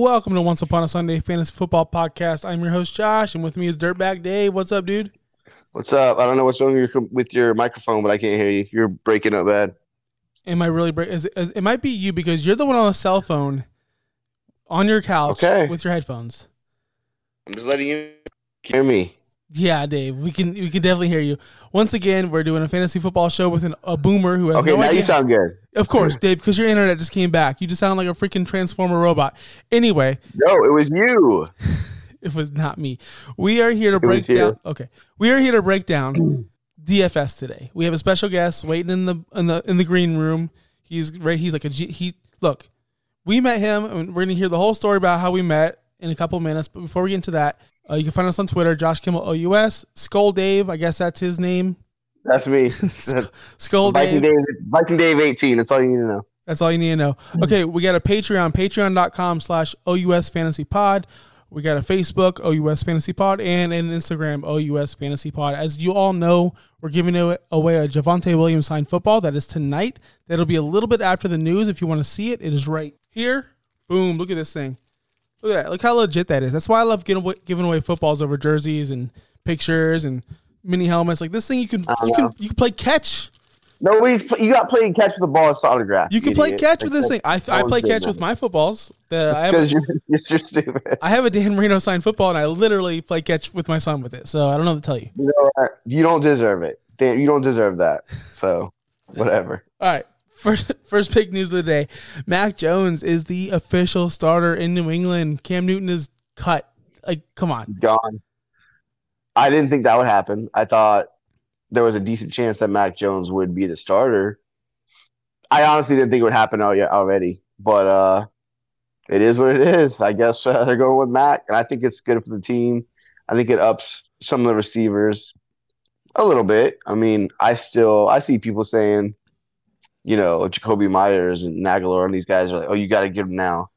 Welcome to Once Upon a Sunday Fantasy Football Podcast. I'm your host Josh, and with me is Dirtbag Dave. What's up, dude? What's up? I don't know what's wrong with your, with your microphone, but I can't hear you. You're breaking up bad. Am I really break? Is, is, it might be you because you're the one on a cell phone on your couch Okay. with your headphones. I'm just letting you hear me. Yeah, Dave, we can we can definitely hear you. Once again, we're doing a fantasy football show with an, a boomer who has Okay, no now idea. you sound good. of course, Dave, because your internet just came back. You just sound like a freaking transformer robot. Anyway, No, it was you. it was not me. We are here to was break down. Okay, we are here to break down DFS today. We have a special guest waiting in the in the in the green room. He's right. He's like a G, he. Look, we met him, and we're gonna hear the whole story about how we met in a couple minutes. But before we get into that, uh, you can find us on Twitter, Josh Kimmel OUS, Skull Dave. I guess that's his name. That's me. Skull Viking Dave. Dave. Viking Dave 18. That's all you need to know. That's all you need to know. Okay, we got a Patreon, patreon.com slash OUS Fantasy Pod. We got a Facebook, OUS Fantasy Pod, and an Instagram, OUS Fantasy Pod. As you all know, we're giving away a Javonte Williams signed football. That is tonight. That'll be a little bit after the news. If you want to see it, it is right here. Boom. Look at this thing. Look at that. Look how legit that is. That's why I love giving away, giving away footballs over jerseys and pictures and mini helmets. Like this thing, you can you can you can play catch. Nobody's. You got playing catch with the ball. It's autograph. You can play catch with this thing. I, I play catch with my footballs. I, have, Because you're, you're stupid. I have a Dan Marino signed football, and I literally play catch with my son with it. So I don't know what to tell you. You know? You don't deserve it. You don't deserve that. So, whatever. All right. First, first big news of the day: Mac Jones is the official starter in New England. Cam Newton is cut. Like, come on. He's gone. I didn't think that would happen. I thought there was a decent chance that Mac Jones would be the starter. I honestly didn't think it would happen already, but uh, it is what it is. I guess uh, they're going with Mac, and I think it's good for the team. I think it ups some of the receivers a little bit. I mean, I still I see people saying, you know, Jakobi Meyers and Nagalor and these guys are like, oh, you got to get him now.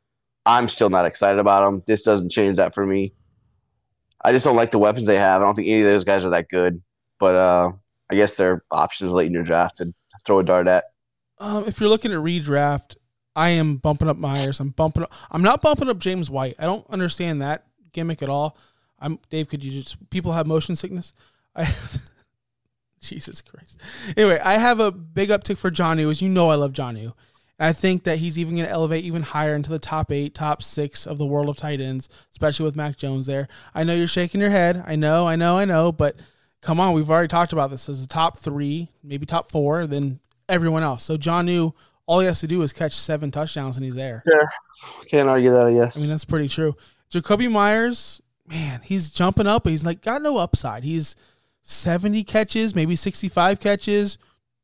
I'm still not excited about them. This doesn't change that for me. I just don't like the weapons they have. I don't think any of those guys are that good. But uh, I guess they're options late in your draft to throw a dart at. Um, if you're looking at redraft, I am bumping up Meyers. I'm bumping up. I'm not bumping up James White. I don't understand that gimmick at all. I'm Dave. Could you just people have motion sickness? I Jesus Christ. Anyway, I have a big uptick for Jonnu. As you know, I love Jonnu. And I think that he's even going to elevate even higher into the top eight, top six of the world of tight ends, especially with Mac Jones there. I know you're shaking your head. I know, I know, I know, but come on, we've already talked about this as the top three, maybe top four, then everyone else. So Jonnu, all he has to do is catch seven touchdowns and he's there. Can't argue that, I guess. I mean, that's pretty true. Jakobi Meyers, man, he's jumping up, but he's like got no upside. He's 70 catches, maybe 65 catches,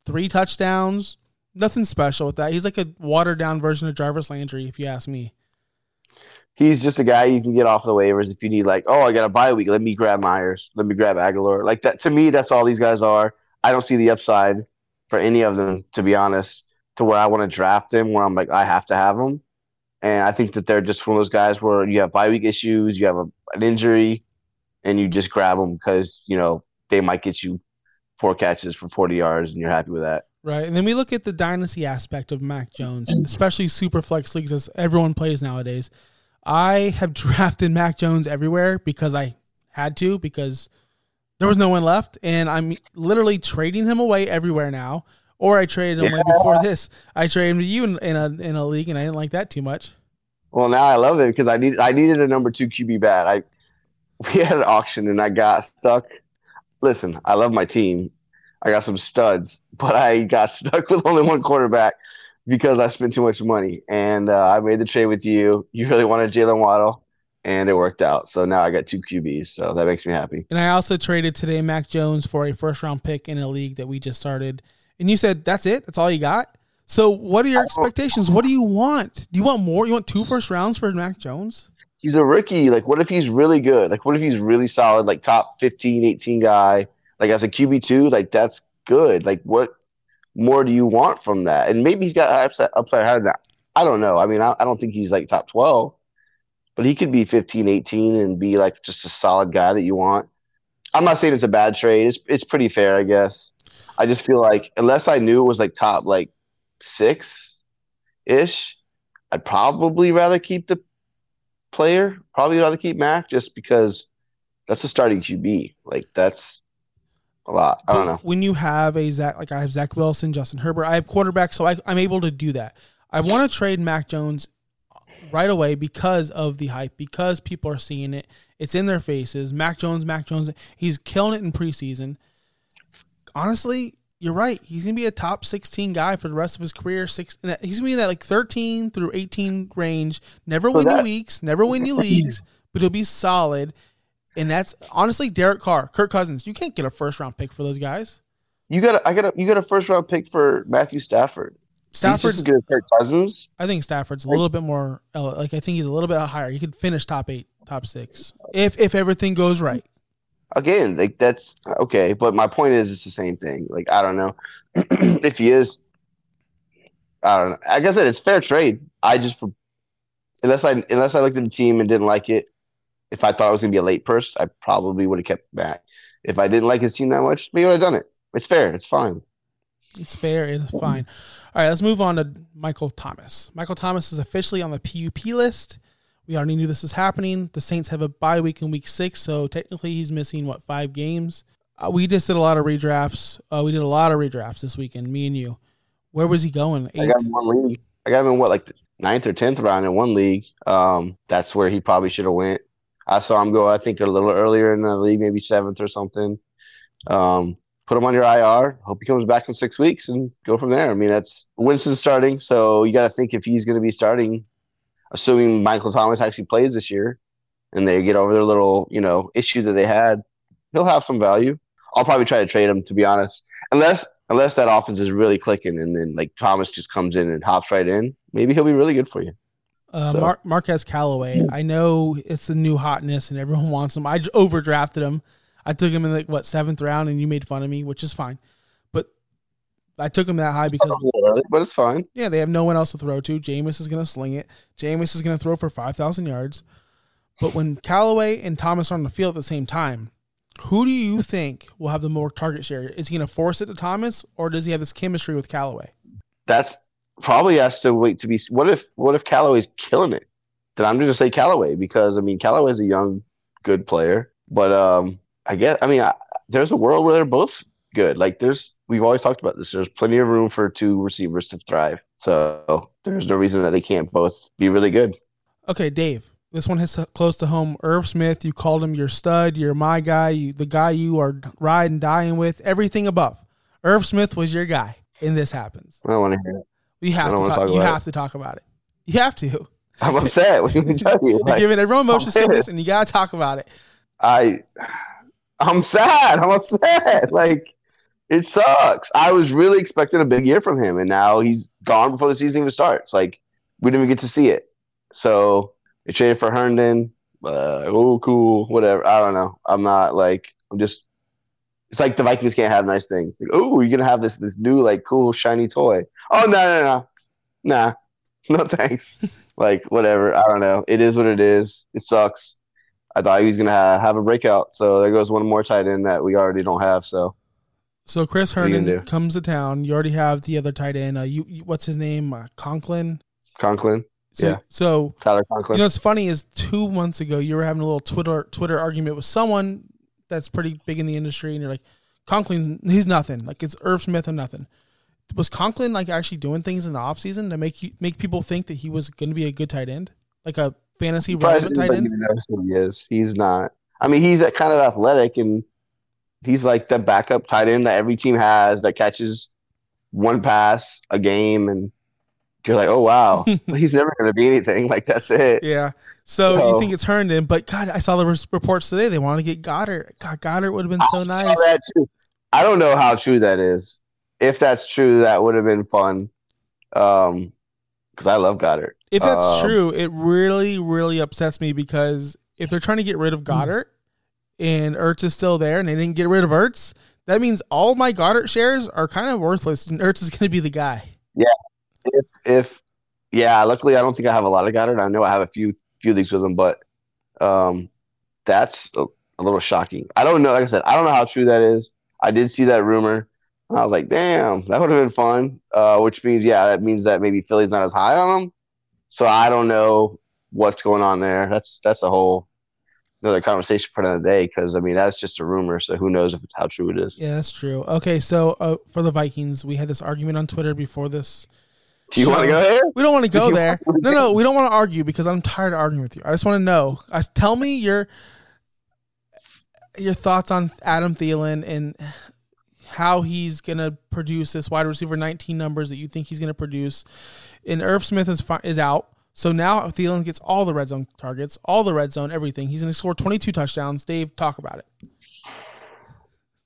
three touchdowns. Nothing special with that. He's like a watered down version of Jarvis Landry, if you ask me. He's just a guy you can get off the waivers if you need, like, oh, I got a bye week. Let me grab Meyers. Let me grab Agholor. Like that. To me, that's all these guys are. I don't see the upside for any of them, to be honest, to where I want to draft them, where I'm like, I have to have them. And I think that they're just one of those guys where you have bye week issues, you have a, an injury, and you just grab them because, you know, they might get you four catches for 40 yards and you're happy with that. Right. And then we look at the dynasty aspect of Mac Jones, especially super flex leagues as everyone plays nowadays. I have drafted Mac Jones everywhere because I had to, because there was no one left. And I'm literally trading him away everywhere now. Or I traded him like before this. I traded him to you in, in a in a league and I didn't like that too much. Well, now I love it because I need I needed a number two QB bad. I we had an auction and I got stuck. Listen, I love my team. I got some studs, but I got stuck with only one quarterback because I spent too much money. And uh, I made the trade with you. You really wanted Jaylen Waddle, and it worked out. So now I got two QBs. So that makes me happy. And I also traded today Mac Jones for a first round pick in a league that we just started. And you said that's it. That's all you got. So what are your expectations? What do you want? Do you want more? You want two first rounds for Mac Jones? He's a rookie. Like, what if he's really good? Like, what if he's really solid, like top 15, 18 guy? Like, as a QB2, like, that's good. Like, what more do you want from that? And maybe he's got upside, upside higher than that. I don't know. I mean, I, I don't think he's like top 12, but he could be 15, 18 and be like just a solid guy that you want. I'm not saying it's a bad trade. It's, it's pretty fair, I guess. I just feel like unless I knew it was like top like six ish, I'd probably rather keep the player. Probably rather keep Mac just because that's a starting QB. Like that's a lot. I don't know. When you have a Zach, like I have Zach Wilson, Justin Herbert, I have quarterbacks, so I, I'm able to do that. I want to trade Mac Jones right away because of the hype, because people are seeing it. It's in their faces. Mac Jones, Mac Jones, he's killing it in preseason. Honestly, you're right. He's gonna be a top 16 guy for the rest of his career. Six, he's gonna be in that like 13 through 18 range. Never so win that, you weeks, never win you leagues, but he'll be solid. And that's honestly Derek Carr, Kirk Cousins. You can't get a first round pick for those guys. You got a, I got a, you got a first round pick for Matthew Stafford. Stafford's good Kirk Cousins. I think Stafford's a little bit more like I think he's a little bit higher. He could finish top eight, top six if if everything goes right. Again, like that's okay, but my point is it's the same thing. Like I don't know if he is. I don't know. Like I said, it's fair trade. I just unless I unless I looked at the team and didn't like it, if I thought I was going to be a late purse, I probably would have kept back. If I didn't like his team that much, maybe I would have done it. It's fair. It's fine. It's fair. It's fine. All right, let's move on to Michael Thomas. Michael Thomas is officially on the PUP list. We already knew this was happening. The Saints have a bye week in week six, so technically he's missing, what, five games? Uh, we just did a lot of redrafts. Uh, we did a lot of redrafts this weekend, me and you. Where was he going? Eighth? I got him one league. I got him in what, like the ninth or tenth round in one league. Um, that's where he probably should have went. I saw him go, I think, a little earlier in the league, maybe seventh or something. Um, put him on your IR. Hope he comes back in six weeks and go from there. I mean, that's Winston starting, so you got to think if he's going to be starting, assuming Michael Thomas actually plays this year, and they get over their little, you know, issue that they had, he'll have some value. I'll probably try to trade him to be honest, unless unless that offense is really clicking, and then like Thomas just comes in and hops right in. Maybe he'll be really good for you. Uh, so. Mar- Marquez Callaway. I know it's the new hotness and everyone wants him. I overdrafted him. I took him in like what seventh round, and you made fun of me, which is fine. But I took him that high because, but it's fine. Yeah, they have no one else to throw to. Jameis is going to sling it. Jameis is going to throw for five thousand yards. But when Callaway and Thomas are on the field at the same time, who do you think will have the more target share? Is he going to force it to Thomas, or does he have this chemistry with Callaway? That's probably has to wait to be. What if what if Callaway's killing it? Then I'm just gonna say Callaway because I mean Callaway's a young, good player. But um, I guess I mean I, there's a world where they're both good. Like there's we've always talked about this. There's plenty of room for two receivers to thrive. So there's no reason that they can't both be really good. Okay, Dave. This one hits close to home. Irv Smith, you called him your stud. You're my guy. You, the guy you are riding, dying with. Everything above. Irv Smith was your guy, and this happens. I don't want to hear it. You have to talk. talk you have it. to talk about it. You have to. I'm upset. What you tell you? Like, You're giving everyone motion sickness, and you gotta talk about it. I, I'm sad. I'm upset. Like, it sucks. I was really expecting a big year from him, and now he's gone before the season even starts. Like, we didn't even get to see it. So they traded for Herndon. Uh, oh, cool. Whatever. I don't know. I'm not like. I'm just. It's like the Vikings can't have nice things. Like, oh, you're gonna have this this new like cool shiny toy. Oh no no no, nah, no thanks. like whatever. I don't know. It is what it is. It sucks. I thought he was gonna have, have a breakout. So there goes one more tight end that we already don't have. So. So Chris Herndon comes to town. You already have the other tight end. Uh, you, you what's his name? Uh, Conklin. Conklin. So, yeah. So Tyler Conklin. You know what's funny is two months ago you were having a little Twitter Twitter argument with someone that's pretty big in the industry, and you're like, Conklin's he's nothing. Like it's Irv Smith or nothing was Conklin like actually doing things in the offseason to make you make people think that he was going to be a good tight end? like a fantasy relevant tight end? He is. He's not. I mean, he's kind of athletic and he's like the backup tight end that every team has that catches one pass a game and you're like, oh wow, he's never going to be anything. Like that's it. Yeah. So, so, you think it's Herndon, but God, I saw the reports today. They want to get Goedert. God, Goedert would have been so I nice. I don't know how true that is. If that's true, that would have been fun. Um, because I love Goedert. If that's um, true, it really, really upsets me because if they're trying to get rid of Goedert and Ertz is still there and they didn't get rid of Ertz, that means all my Goedert shares are kind of worthless and Ertz is going to be the guy. Yeah. If, if, yeah, luckily I don't think I have a lot of Goedert. I know I have a few, few leagues with him, but, um, that's a, a little shocking. I don't know. Like I said, I don't know how true that is. I did see that rumor. I was like, damn, that would have been fun. Uh, which means, yeah, that means that maybe Philly's not as high on him. So I don't know what's going on there. That's that's a whole another conversation for another day because I mean that's just a rumor. So who knows if it's how true it is? Yeah, that's true. Okay, so uh, for the Vikings, we had this argument on Twitter before this. Do you want to go there? We don't want to go there. No, no, we don't want to argue because I'm tired of arguing with you. I just want to know. I, tell me your your thoughts on Adam Thielen and how he's going to produce this wide receiver 19 numbers that you think he's going to produce. And Irv Smith is is out. So now Thielen gets all the red zone targets, all the red zone, everything. He's going to score 22 touchdowns. Dave, talk about it.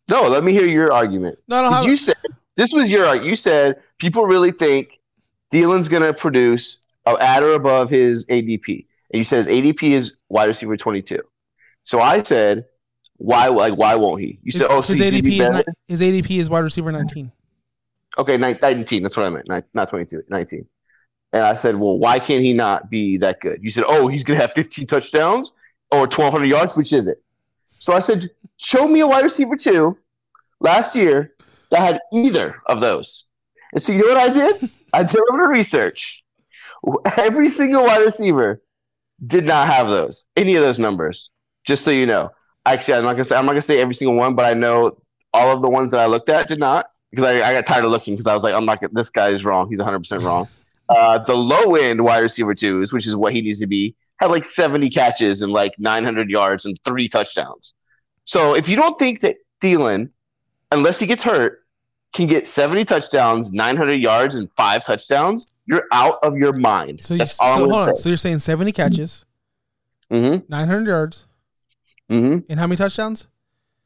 No, let me hear your argument. No, no, you said this was your argument. You said people really think Thielen's going to produce at or above his ADP, and you said his ADP is wide receiver 22. So I said why? Like, why won't he? You said, oh, his ADP is not, his ADP is wide receiver nineteen. Okay, 19. That's what I meant. Not 22. 19. And I said, well, why can't he not be that good? You said, oh, he's going to have 15 touchdowns or 1,200 yards. Which is it? So I said, show me a wide receiver two last year that had either of those. And so you know what I did? I did a little research. Every single wide receiver did not have those, any of those numbers. Just so you know. Actually, I'm not gonna say I'm not gonna say every single one, but I know all of the ones that I looked at did not because I, I got tired of looking because I was like, I'm not. This guy is wrong. He's 100 percent wrong. Uh, the low end wide receiver twos, which is what he needs to be, had like 70 catches and like 900 yards and three touchdowns. So if you don't think that Thielen, unless he gets hurt, can get 70 touchdowns, 900 yards, and five touchdowns, you're out of your mind. So, you, so hold on. So you're saying 70 catches, mm-hmm. 900 yards, Mm-hmm. And how many touchdowns? It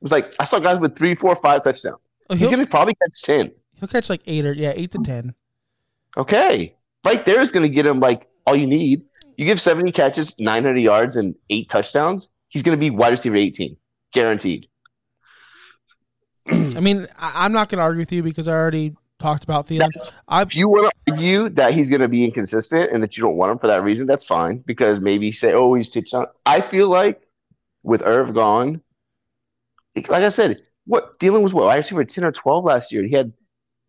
was like I saw guys with three, four, five touchdowns. Oh, he's gonna probably catch ten. He'll catch like eight or yeah, eight to ten. Okay, right there is gonna get him like all you need. You give seventy catches, nine hundred yards, and eight touchdowns. He's gonna be wide receiver eighteen, guaranteed. I mean, I, am not gonna argue with you because I already talked about Thielen. if you want to argue that he's going to be inconsistent and that you don't want him for that reason, that's fine. Because maybe say, oh, he's touchdown. I feel like with Irv gone, like I said, what Thielen was what wide receiver ten or twelve last year. He had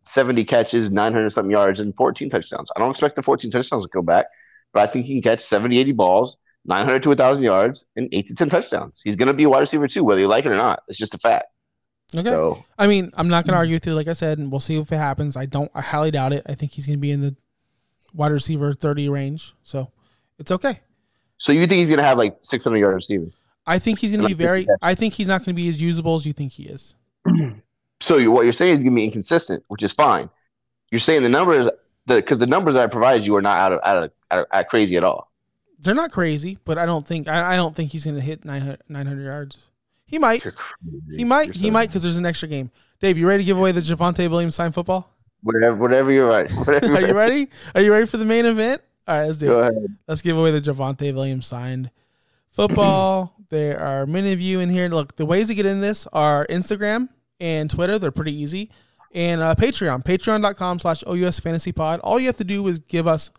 seventy catches, nine hundred something yards, and fourteen touchdowns. I don't expect the fourteen touchdowns to go back, but I think he can catch 70, 80 balls, nine hundred to thousand yards, and eight to ten touchdowns. He's going to be a wide receiver too, whether you like it or not. It's just a fact. Okay. So, I mean, I'm not going to argue with you. Like I said, and we'll see if it happens. I don't. I highly doubt it. I think he's going to be in the wide receiver thirty range. So it's okay. So you think he's going to have like 600 yards receiving? I think he's going to be very. I think he's not going to be as usable as you think he is. so you, what you're saying is going to be inconsistent, which is fine. You're saying the numbers, because the, the, numbers that I provided you are not out of out of, out of out crazy at all. They're not crazy, but I don't think I, I don't think he's going to hit 900, 900 yards. He might. He might. He might because there's an extra game. Dave, you ready to give away the Javonte Williams signed football? Whatever, whatever you're ready. Whatever Are you ready? Are you ready for the main event? All right, let's do Go it. Ahead. Let's give away the Javonte Williams signed football. there are many of you in here. Look, the ways to get in this are Instagram and Twitter. They're pretty easy. And uh, Patreon, patreon.com slash OUS Fantasy Pod. All you have to do is give us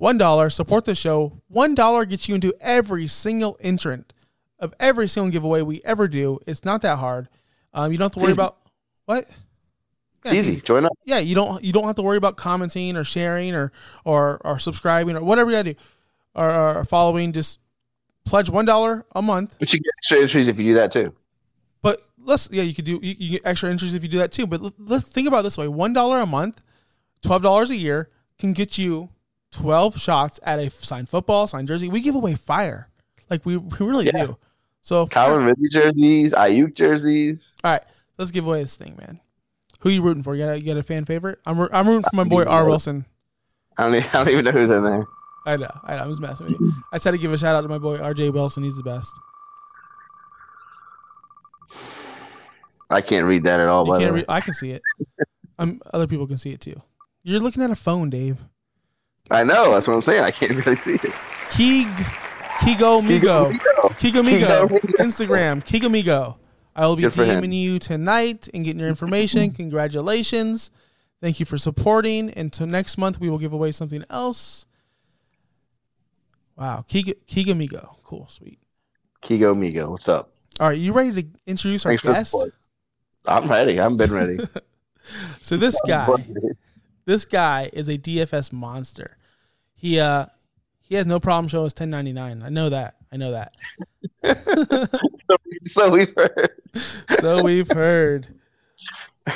$1, support the show. $1 gets you into every single entrant of every single giveaway we ever do. It's not that hard. Um, you don't have to worry about what? Yeah, easy. Join up. Yeah, you don't you don't have to worry about commenting or sharing or or or subscribing or whatever you gotta do or, or following. Just pledge one dollar a month. But you get extra entries if you do that too. But let's yeah, you could do you, you get extra entries if you do that too. But let's think about this way: one dollar a month, twelve dollars a year can get you 12 shots at a signed football, signed jersey. We give away fire. Like we, we really Yeah. do. So Calvin Ridley jerseys, Aiyuk jerseys. all right, let's give away this thing, man. Who you rooting for? You got a, you got a fan favorite? I'm I'm rooting for my boy R. Wilson. I don't, even, I don't even know who's in there. I know, I know. I was messing with you. I tried to give a shout out to my boy R.J. Wilson. He's the best. I can't read that at all. You by can't way. re- I can see it. Um, other people can see it too. You're looking at a phone, Dave. I know. That's what I'm saying. I can't really see it. Keeg, Kigo Migo, Kigo. Kigo Migo, Instagram, Kigo Migo. I will be Good. DMing you tonight and getting your information. Congratulations. Thank you for supporting. Until next month, we will give away something else. Wow. Kiga Migo. Cool. Sweet. Kigo Migo. What's up? All right. You ready to introduce our Thanks for the guest? Support. I'm ready. I've been ready. So this guy, this guy is a DFS monster. He uh he has no problem showing us 1099. I know that. I know that. so, so we've heard. So we've heard.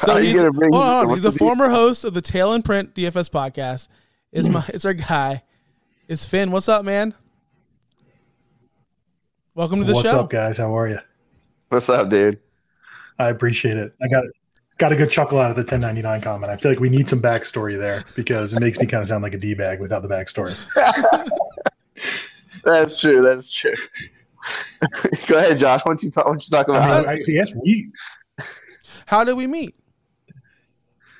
So How are you he's, bring- hold on, he's a the- former host of the Tail and Print DFS podcast. It's my it's our guy. It's Finn. What's up, man? Welcome to the What's show. What's up, guys? How are you? What's up, dude? I appreciate it. I got got a good chuckle out of the 1099 comment. I feel like we need some backstory there because it makes me kind of sound like a d bag without the backstory. That's true. That's true. Go ahead, Josh. Why don't you talk? Why don't you talk I about? mean, I, yes, we. How did we meet?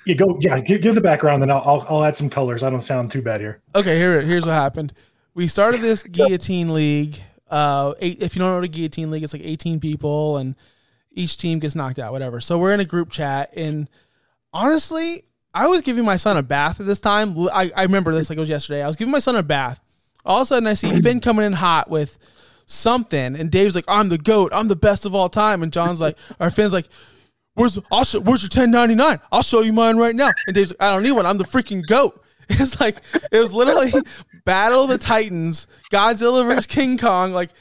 You go, yeah. Give, give the background, then I'll, I'll I'll add some colors. I don't sound too bad here. Okay, here here's what happened. We started this guillotine league. Uh, eight, if you don't know a guillotine league, it's like 18 people, and each team gets knocked out. Whatever. So we're in a group chat, and honestly, I was giving my son a bath at this time. I, I remember this like it was yesterday. I was giving my son a bath. All of a sudden, I see Finn coming in hot with something, and Dave's like, "I'm the goat. I'm the best of all time." And John's like, or Finn's like, "Where's I'll show, where's your 1099? I'll show you mine right now." And Dave's like, "I don't need one. I'm the freaking goat." It's like it was literally Battle of the Titans, Godzilla versus King Kong. Like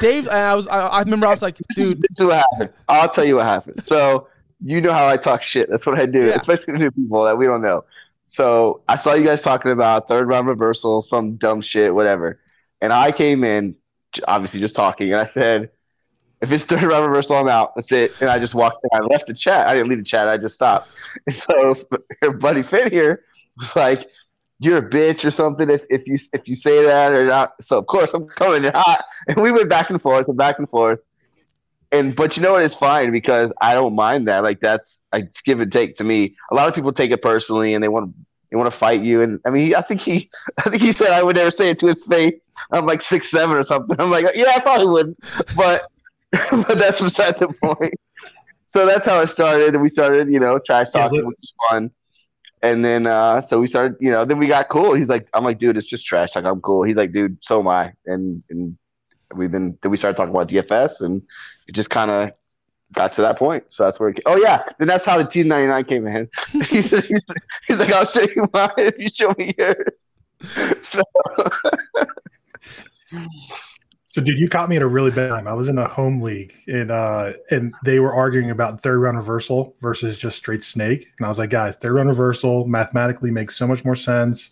Dave, and I was, I, I remember I was like, dude, This is what happened. I'll tell you what happened. So you know how I talk shit. That's what I do, Yeah. especially to new people that we don't know. So I saw you guys talking about third round reversal, some dumb shit, whatever. And I came in, obviously just talking, and I said, if it's third round reversal, I'm out. That's it. And I just walked. In. I left the chat. I didn't leave the chat. I just stopped. And so your buddy Finn here like, "You're a bitch or something if, if you if you say that or not." So of course I'm coming in hot, and we went back and forth and back and forth. And but you know what? It's fine because I don't mind that. Like that's like it's give and take to me. A lot of people take it personally and they want they want to fight you. And I mean, I think he I think he said I would never say it to his face. I'm like six seven or something. I'm like, yeah, I probably wouldn't, but but that's beside the point. So that's how it started. And we started, you know, trash Yeah, talking, look- which was fun. And then uh so we started, you know, then we got cool. He's like, I'm like, dude, it's just trash Like I'm cool. He's like, dude, so am I. And and we've been then we started talking about DFS and it just kind of got to that point. So that's where it came. Oh yeah, then that's how the T ninety nine came in. he said, he's, he's like, I'll show you mine if you show me yours. So, So, dude, you caught me at a really bad time. I was in a home league, and uh, and they were arguing about third round reversal versus just straight snake. And I was like, guys, third round reversal mathematically makes so much more sense.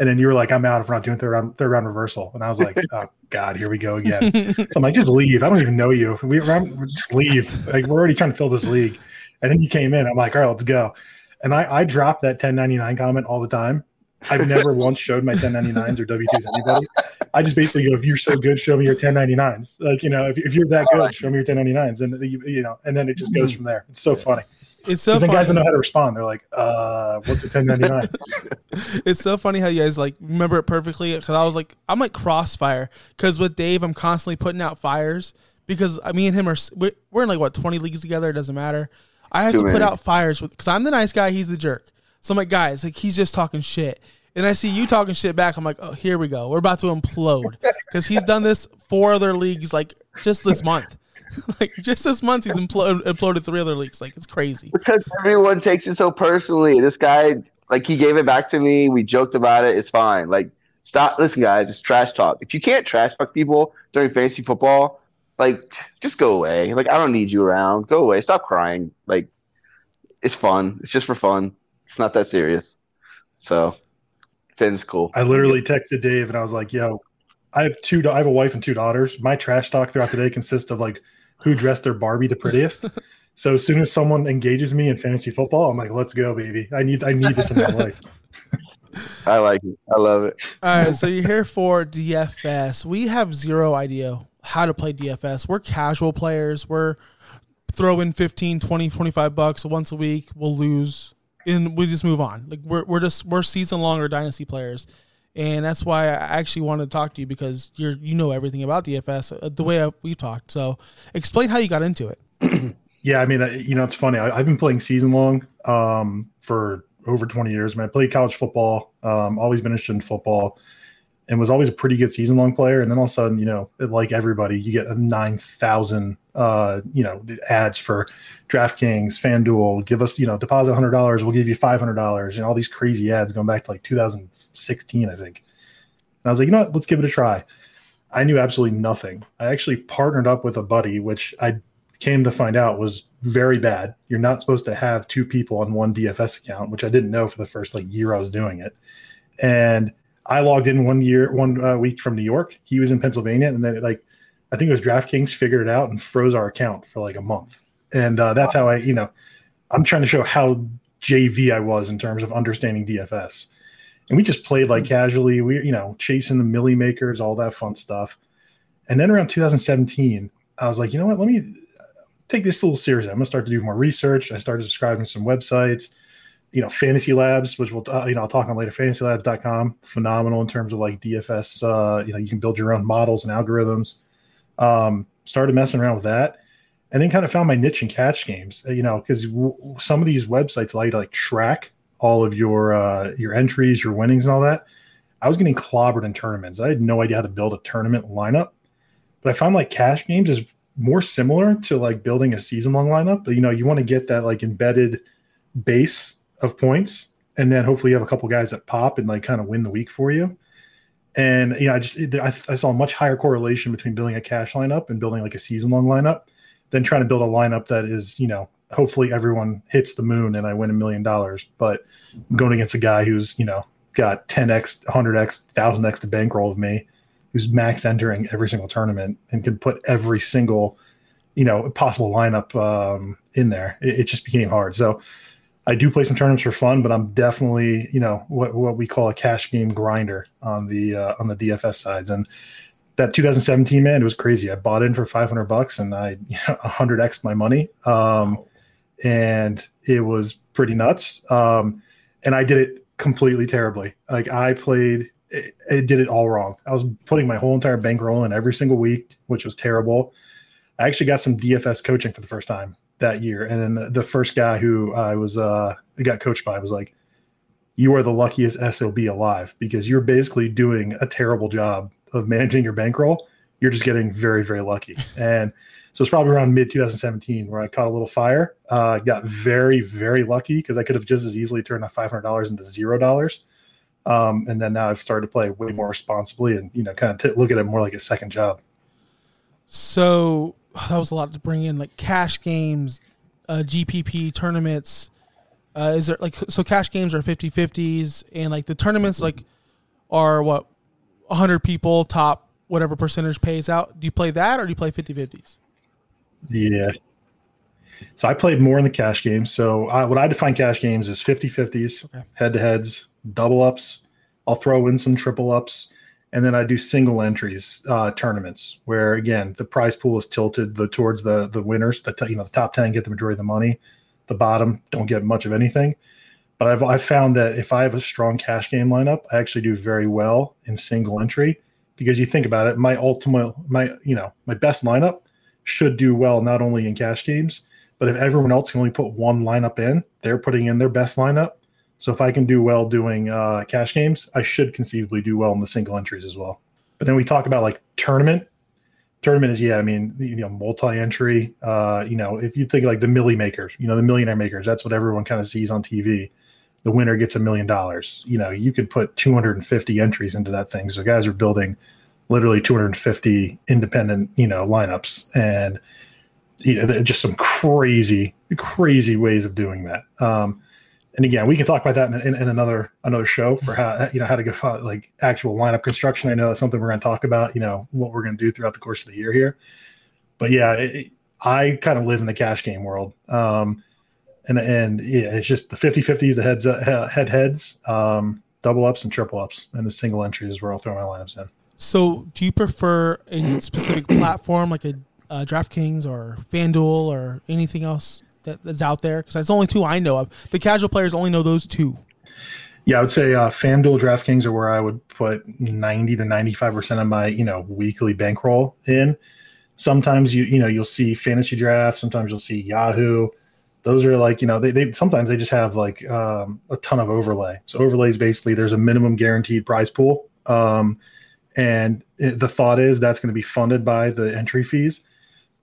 And then you were like, I'm out if we're not doing third round third round reversal. And I was like, oh god, here we go again. So I'm like, just leave. I don't even know you. We just leave. Like we're already trying to fill this league. And then you came in. I'm like, all right, let's go. And I, I drop that 1099 comment all the time. I've never once showed my 1099s or W2s to anybody. I just basically go, if you're so good, show me your 1099s. Like, you know, if, if you're that good, show me your 1099s. And, you, you know, and then it just goes from there. It's so funny. it's so funny. Because then guys don't know how to respond. They're like, uh, what's a 1099? It's so funny how you guys like remember it perfectly because I was like, I'm like crossfire because with Dave, I'm constantly putting out fires because I me and him are we're we're in like what 20 leagues together. It doesn't matter. I have Too to put out fires because I'm the nice guy, he's the jerk. So I'm like, guys, like he's just talking shit. And I see you talking shit back. I'm like, oh, here we go. We're about to implode because he's done this four other leagues like just this month. like just this month, he's imploded, imploded three other leagues. Like it's crazy. because everyone takes it so personally. This guy, like, he gave it back to me. We joked about it. It's fine. Like, stop. Listen, guys, it's trash talk. If you can't trash talk people during fantasy football, like, just go away. Like, I don't need you around. Go away. Stop crying. Like, it's fun. It's just for fun. It's not that serious. So Finn's cool. I literally texted Dave and I was like, "Yo, I have two. I have a wife and two daughters. My trash talk throughout the day consists of like who dressed their Barbie the prettiest." so as soon as someone engages me in fantasy football, I'm like, "Let's go, baby! I need I need this in my life." I like it. I love it. All right, so you're here for DFS. We have zero idea how to play DFS. We're casual players. We're throwing 15, 20, 25 bucks once a week. We'll lose and we just move on. Like we're we're just we're season long or dynasty players. And that's why I actually wanted to talk to you because you're you know everything about DFS uh, the way we talked. So explain how you got into it. yeah, I mean, you know, it's funny. I, have been playing season long um, for over 20 years. I, mean, I played college football, um, always been interested in football, and was always a pretty good season long player. And then all of a sudden, you know, like everybody, you get a 9,000, uh, you know, ads for DraftKings, FanDuel, give us, you know, deposit $100, we'll give you $500, and all these crazy ads going back to like 2016, I think. And I was like, you know what, let's give it a try. I knew absolutely nothing. I actually partnered up with a buddy, which I came to find out was very bad. You're not supposed to have two people on one DFS account, which I didn't know for the first like year I was doing it. And I logged in one year, one uh, week from New York. He was in Pennsylvania, and then like I think it was DraftKings figured it out and froze our account for like a month. And uh, that's how I, you know, I'm trying to show how JV I was in terms of understanding DFS. And we just played like casually. We, you know, chasing the milli makers, all that fun stuff. And then around 2017, I was like, you know what? Let me take this a little seriously. I'm gonna start to do more research. I started subscribing to some websites you know, Fantasy Labs, which we'll, uh, you know, I'll talk on later, fantasylabs.com, phenomenal in terms of like DFS. Uh, you know, you can build your own models and algorithms. Um, started messing around with that and then kind of found my niche in cash games, you know, because w- some of these websites allow you to like track all of your, uh, your entries, your winnings and all that. I was getting clobbered in tournaments. I had no idea how to build a tournament lineup, but I found like cash games is more similar to like building a season long lineup. But, you know, you want to get that like embedded base of points, and then hopefully you have a couple guys that pop and like kind of win the week for you. And you know, I just I, I saw a much higher correlation between building a cash lineup and building like a season long lineup than trying to build a lineup that is you know hopefully everyone hits the moon and I win a million dollars. But I'm going against a guy who's you know got 10x, 100x, 1000x to bankroll of me, who's max entering every single tournament and can put every single you know possible lineup um, in there. It, it just became hard. So I do play some tournaments for fun, but I'm definitely you know what what we call a cash game grinder on the uh, on the DFS sides. And that 2017 man, it was crazy. I bought in for 500 bucks and I you know, 100x my money, um, and it was pretty nuts. Um, and I did it completely terribly. Like I played, it, it did it all wrong. I was putting my whole entire bankroll in every single week, which was terrible. I actually got some DFS coaching for the first time that year. And then the first guy who I was uh got coached by was like, "You are the luckiest sob alive because you're basically doing a terrible job of managing your bankroll. You're just getting very very lucky." and so it's probably around mid 2017 where I caught a little fire. Uh, got very very lucky because I could have just as easily turned that $500 into zero dollars. Um, and then now I've started to play way more responsibly and you know kind of t- look at it more like a second job. So that was a lot to bring in, like cash games, uh, GPP tournaments. Uh, is there like so cash games are 50 50s and like the tournaments like are what 100 people top whatever percentage pays out. Do you play that or do you play 50 50s yeah. So i played more in the cash games. So I, what i define cash games is 50 50s head to heads double ups i'll throw in some triple ups and then I do single entries uh, tournaments where again the prize pool is tilted the, towards the the winners. The t- you know the top ten get the majority of the money, the bottom don't get much of anything. But I've I've found that if I have a strong cash game lineup, I actually do very well in single entry because you think about it, my ultimate my you know my best lineup should do well not only in cash games, but if everyone else can only put one lineup in, they're putting in their best lineup so if I can do well doing uh, cash games, I should conceivably do well in the single entries as well. But then we talk about like tournament. Tournament is yeah, I mean you know multi-entry. Uh, you know if you think like the milli makers, you know the millionaire makers, that's what everyone kind of sees on TV. The winner gets a million dollars. You know you could put 250 entries into that thing. So guys are building literally 250 independent you know lineups and you know just some crazy crazy ways of doing that. Um, and again, we can talk about that in, in, in, another another show for how you know how to go like actual lineup construction. I know that's something we're going to talk about. You know what we're going to do throughout the course of the year here. But yeah, it, I kind of live in the cash game world, um, and and yeah, it's just the 50-50s, the heads uh, head heads, um, double ups and triple ups, and the single entries is where I'll throw my lineups in. So, do you prefer a specific platform like a uh, DraftKings or FanDuel or anything else that, that's out there? Because that's the only two I know of. The casual players only know those two. Yeah, I would say uh, FanDuel, DraftKings are where I would put ninety to ninety-five percent of my you know weekly bankroll in. Sometimes you you know you'll see fantasy draft. Sometimes you'll see Yahoo. Those are like you know they, they sometimes they just have like um, a ton of overlay. So overlays basically there's a minimum guaranteed prize pool, um, and it, the thought is that's going to be funded by the entry fees.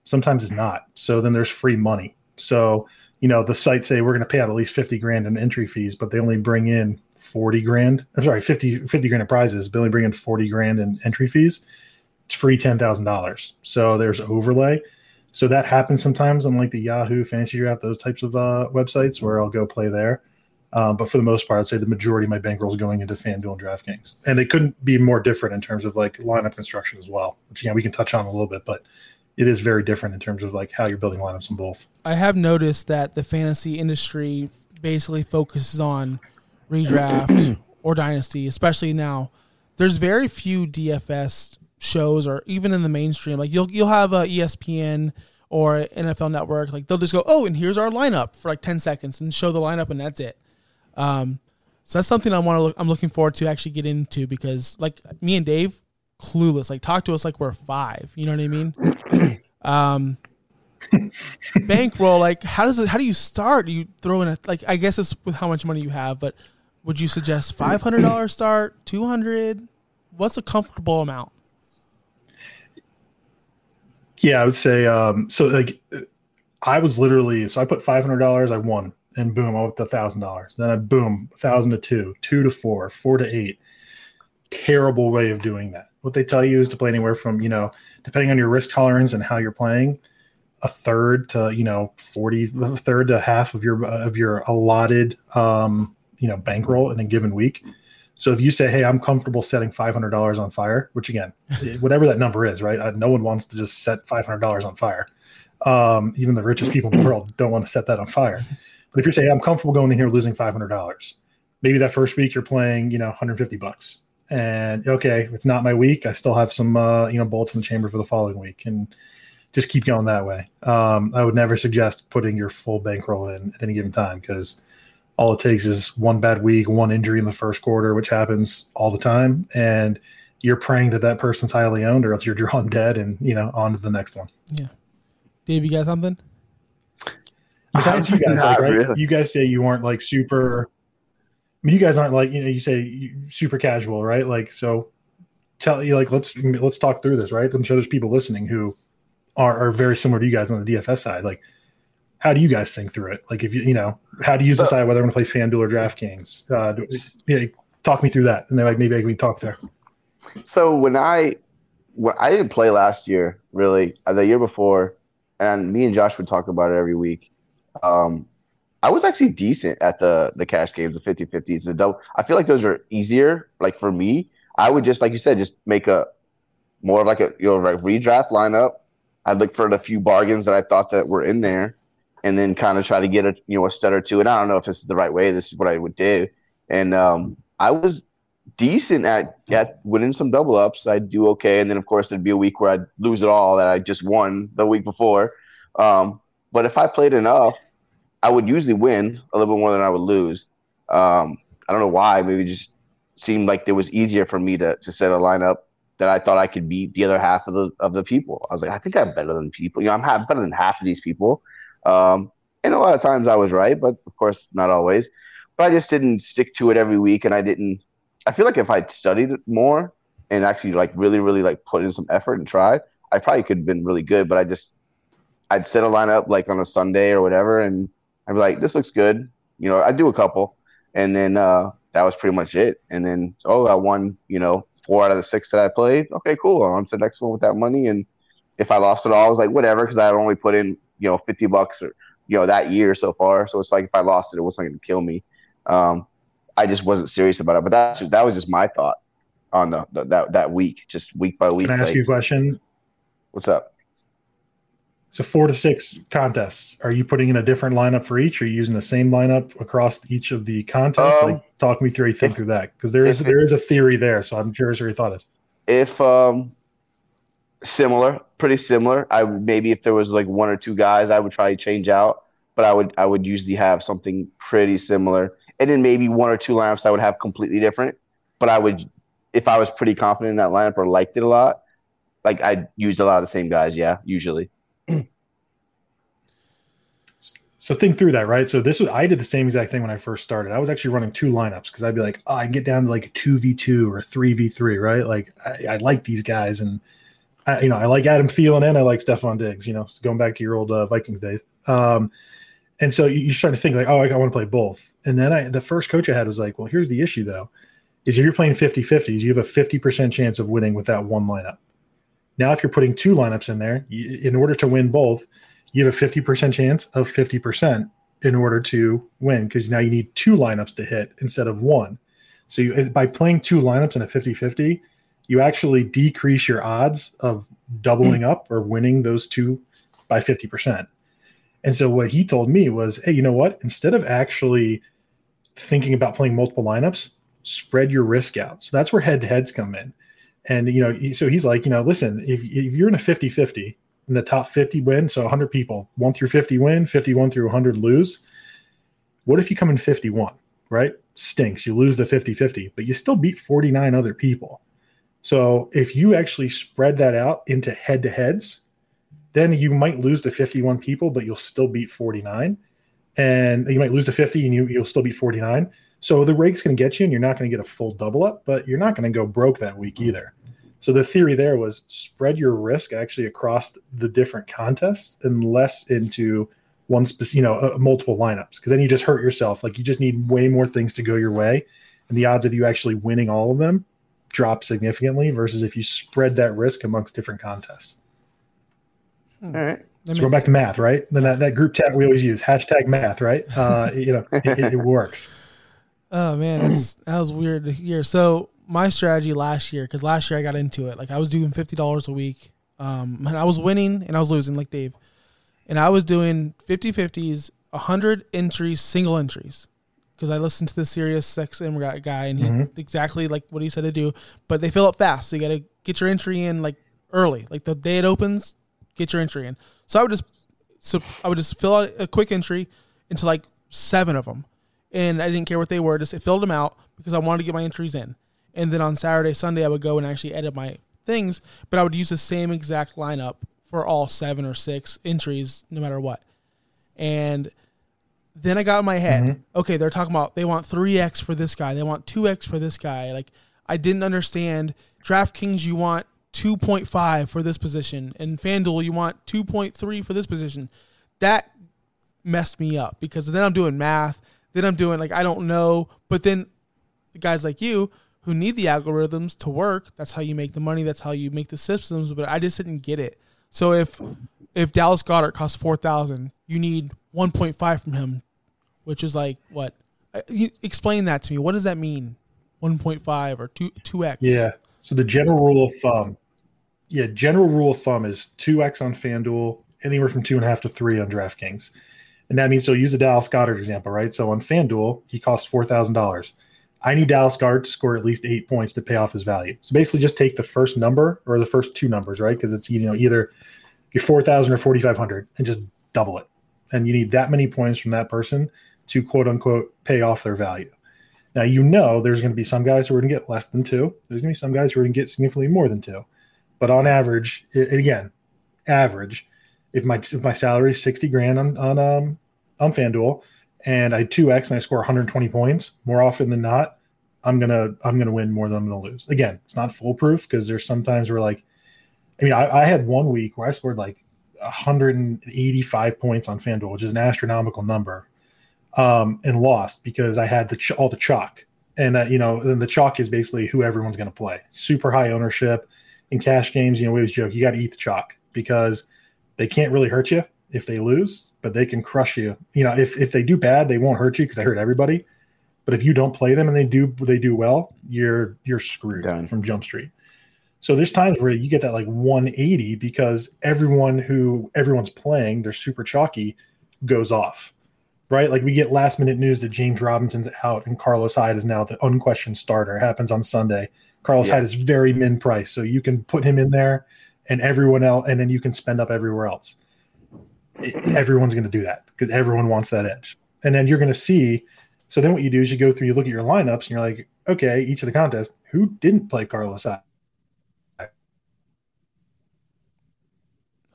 Sometimes it's not. So then there's free money. So, you know, the sites say we're going to pay out at least 50 grand in entry fees, but they only bring in 40 grand. I'm sorry, 50, 50 grand in prizes, but only bring in 40 grand in entry fees. It's free $10,000. So there's overlay. So that happens sometimes on like the Yahoo Fantasy Draft, those types of uh, websites where I'll go play there. Um, but for the most part, I'd say the majority of my bankroll is going into FanDuel and DraftKings, and they couldn't be more different in terms of like lineup construction as well, which yeah we can touch on a little bit. But it is very different in terms of like how you're building lineups in both. I have noticed that the fantasy industry basically focuses on redraft or dynasty, especially now. There's very few DFS shows, or even in the mainstream. Like you'll you'll have a ESPN or NFL Network. Like they'll just go, oh, and here's our lineup for like ten seconds and show the lineup, and that's it. Um, so that's something I want to. Look, I'm looking forward to actually get into because like me and Dave, clueless. Like talk to us like we're five. You know what I mean? Um, bankroll, like how does it? How do you start? Do you throw in a like? I guess it's with how much money you have, but would you suggest five hundred dollars start, two hundred? What's a comfortable amount? Yeah, I would say um, so. Like, I was literally so I put five hundred dollars, I won, and boom, I went to thousand dollars. Then I boom, thousand to two, two to four, four to eight. Terrible way of doing that. What they tell you is to play anywhere from you know depending on your risk tolerance and how you're playing, a third to you know forty, a third to half of your of your allotted um, you know bankroll in a given week. So if you say, "Hey, I'm comfortable setting five hundred dollars on fire," which again, whatever that number is, right? Uh, no one wants to just set five hundred dollars on fire. Um, even the richest people in the world don't want to set that on fire. But if you're saying, "I'm comfortable going in here losing five hundred dollars," maybe that first week you're playing, you know, 150 bucks and okay, it's not my week. I still have some uh, you know bolts in the chamber for the following week, and just keep going that way. Um, I would never suggest putting your full bankroll in at any given time because all it takes is one bad week, one injury in the first quarter, which happens all the time, and you're praying that that person's highly owned, or else you're drawn dead, and you know on to the next one. Yeah, Dave, you got something? Because you guys, like, right? Really. You guys say you weren't like super I mean, you guys aren't like you know you say super casual, right? Like so, tell you like let's let's talk through this, right? I'm sure there's people listening who are, are very similar to you guys on the DFS side. Like, how do you guys think through it? Like, if you you know, how do you so, decide whether I'm going to play FanDuel or DraftKings? Uh, do, yeah, talk me through that, and then like maybe I can talk there. So when I when I didn't play last year, really, uh, the year before, and me and Josh would talk about it every week. Um, I was actually decent at the the cash games, the 50 50s. The double, I feel like those are easier. Like for me, I would just, like you said, just make a more of like a you know like redraft lineup. I'd look for the few bargains that I thought that were in there, and then kind of try to get a you know a stud or two. And I don't know if this is the right way. This is what I would do. And um, I was decent at at winning some double ups. I'd do okay, and then of course there'd be a week where I'd lose it all that I just won the week before. Um, but if I played enough, I would usually win a little bit more than I would lose. Um, I don't know why. Maybe just seemed like it was easier for me to to set a lineup that I thought I could beat the other half of the of the people. I was like, I think I'm better than people. You know, I'm better than half of these people. Um, and a lot of times I was right, but of course not always. But I just didn't stick to it every week, and I didn't. I feel like if I'd studied more and actually like really, really like put in some effort and tried, I probably could have been really good. But I just I'd set a lineup like on a Sunday or whatever, and I'd be like, this looks good. You know, I do a couple, and then uh, that was pretty much it. And then oh, I won. You know, four out of the six that I played. Okay, cool. On to the next one with that money. And if I lost it all, I was like, whatever, because I had only put in you know fifty bucks or you know that year so far. So it's like if I lost it, it wasn't going to kill me. Um, I just wasn't serious about it. But that's that was just my thought on the, the that that week, just week by week. Can I ask like, you a question? What's up? So four to six contests. Are you putting in a different lineup for each? Are you using the same lineup across each of the contests? Um, like, talk me through you think if- through that because there is if it- there is a theory there. So I'm curious what your thought is. If um similar, pretty similar. I would maybe if there was like one or two guys, I would try to change out, but I would I would usually have something pretty similar, and then maybe one or two lineups I would have completely different. But I would, if I was pretty confident in that lineup or liked it a lot, like I'd use a lot of the same guys. Yeah, usually. So think through that, right? So this was I did the same exact thing when I first started. I was actually running two lineups because I'd be like, oh, I can get down to like a two v two or three v three, right? Like I, I like these guys, and I, you know I like Adam Thielen and I like Stefon Diggs. You know, so going back to your old uh, Vikings days. Um, and so you, you're trying to think like, oh, I, I want to play both. And then I the first coach I had was like, well, here's the issue though, is if you're playing 50-50s, you have a 50% chance of winning with that one lineup. Now, if you're putting two lineups in there, you, in order to win both, you have a 50% chance of 50% in order to win because now you need two lineups to hit instead of one. So you, by playing two lineups in a 50 50, you actually decrease your odds of doubling hmm. up or winning those two by 50%. And so what he told me was, hey, you know what? Instead of actually thinking about playing multiple lineups, spread your risk out. So that's where head to heads come in. And, you know, so he's like, you know, listen, if, if you're in a 50 50 and the top 50 win, so 100 people, 1 through 50 win, 51 through 100 lose. What if you come in 51, right? Stinks. You lose the 50 50, but you still beat 49 other people. So if you actually spread that out into head to heads, then you might lose to 51 people, but you'll still beat 49. And you might lose to 50 and you, you'll still beat 49. So the rake's going to get you and you're not going to get a full double up, but you're not going to go broke that week either. So the theory there was spread your risk actually across the different contests and less into one specific, you know, uh, multiple lineups because then you just hurt yourself. Like you just need way more things to go your way, and the odds of you actually winning all of them drop significantly versus if you spread that risk amongst different contests. All right. That So we're makes back to math, right? Then that, that group chat we always use hashtag math, right? Uh, you know, it, it, it works. Oh man, that's, that was weird to hear. So my strategy last year, because last year I got into it, like I was doing fifty dollars a week, um, and I was winning and I was losing, like Dave, and I was doing 50-50s, hundred entries, single entries, because I listened to the SiriusXM guy, guy, and he Mhm. exactly like what he said to do, but they fill up fast, so you got to get your entry in like early, like the day it opens, get your entry in. So I would just, so I would just fill out a quick entry into like seven of them and I didn't care what they were. Just it filled them out because I wanted to get my entries in. And then on Saturday, Sunday, I would go and actually edit my things, but I would use the same exact lineup for all seven or six entries, no matter what. And then I got in my head, mm-hmm. okay, they're talking about they want three X for this guy, they want two X for this guy. Like I didn't understand DraftKings, you want two point five for this position, and FanDuel, you want two point three for this position. That messed me up because then I'm doing math, then I'm doing like I don't know, but then the guys like you who need the algorithms to work, that's how you make the money, that's how you make the systems, but I just didn't get it. So if if Dallas Goedert costs 4,000, you need 1.5 from him, which is like what? Uh, You explain that to me. What does that mean? 1.5 or 2 2x? Yeah. So the general rule of thumb, yeah, general rule of thumb is two X on FanDuel, anywhere from two and a half to three on DraftKings. And that means so use the Dallas Goedert example, right? So on FanDuel, he costs four thousand dollars. I need Dallas Goedert to score at least eight points to pay off his value. So basically just take the first number or the first two numbers, right? Because it's you know either your four thousand or forty five hundred and just double it. And you need that many points from that person to quote unquote pay off their value. Now you know there's going to be some guys who are going to get less than two. There's going to be some guys who are going to get significantly more than two. But on average, it, again, average, if my if my salary is sixty grand on on um on FanDuel and I two X and I score 120 points, more often than not, I'm gonna I'm gonna win more than I'm gonna lose. Again, it's not foolproof because there's sometimes where like, I mean, I, I had one week where I scored like 185 points on FanDuel, which is an astronomical number, um, and lost because I had the ch- all the chalk, and that you know, then the chalk is basically who everyone's to play. Super high ownership in cash games. You know, we always joke you got to eat the chalk because they can't really hurt you if they lose, but they can crush you. You know, if if they do bad, they won't hurt you because they hurt everybody. But if you don't play them and they do they do well, you're you're screwed Done. from Jump Street. So there's times where you get that like 180 because everyone who everyone's playing, they're super chalky, goes off. Right? Like we get last minute news that James Robinson's out and Carlos Hyde is now the unquestioned starter. It happens on Sunday. Carlos Yeah. Hyde is very min price, so you can put him in there and everyone else, and then you can spend up everywhere else. It- everyone's going to do that because everyone wants that edge. And then you're going to see. So then what you do is you go through, you look at your lineups, and you're like, okay, each of the contests, who didn't play Carlos Hyde?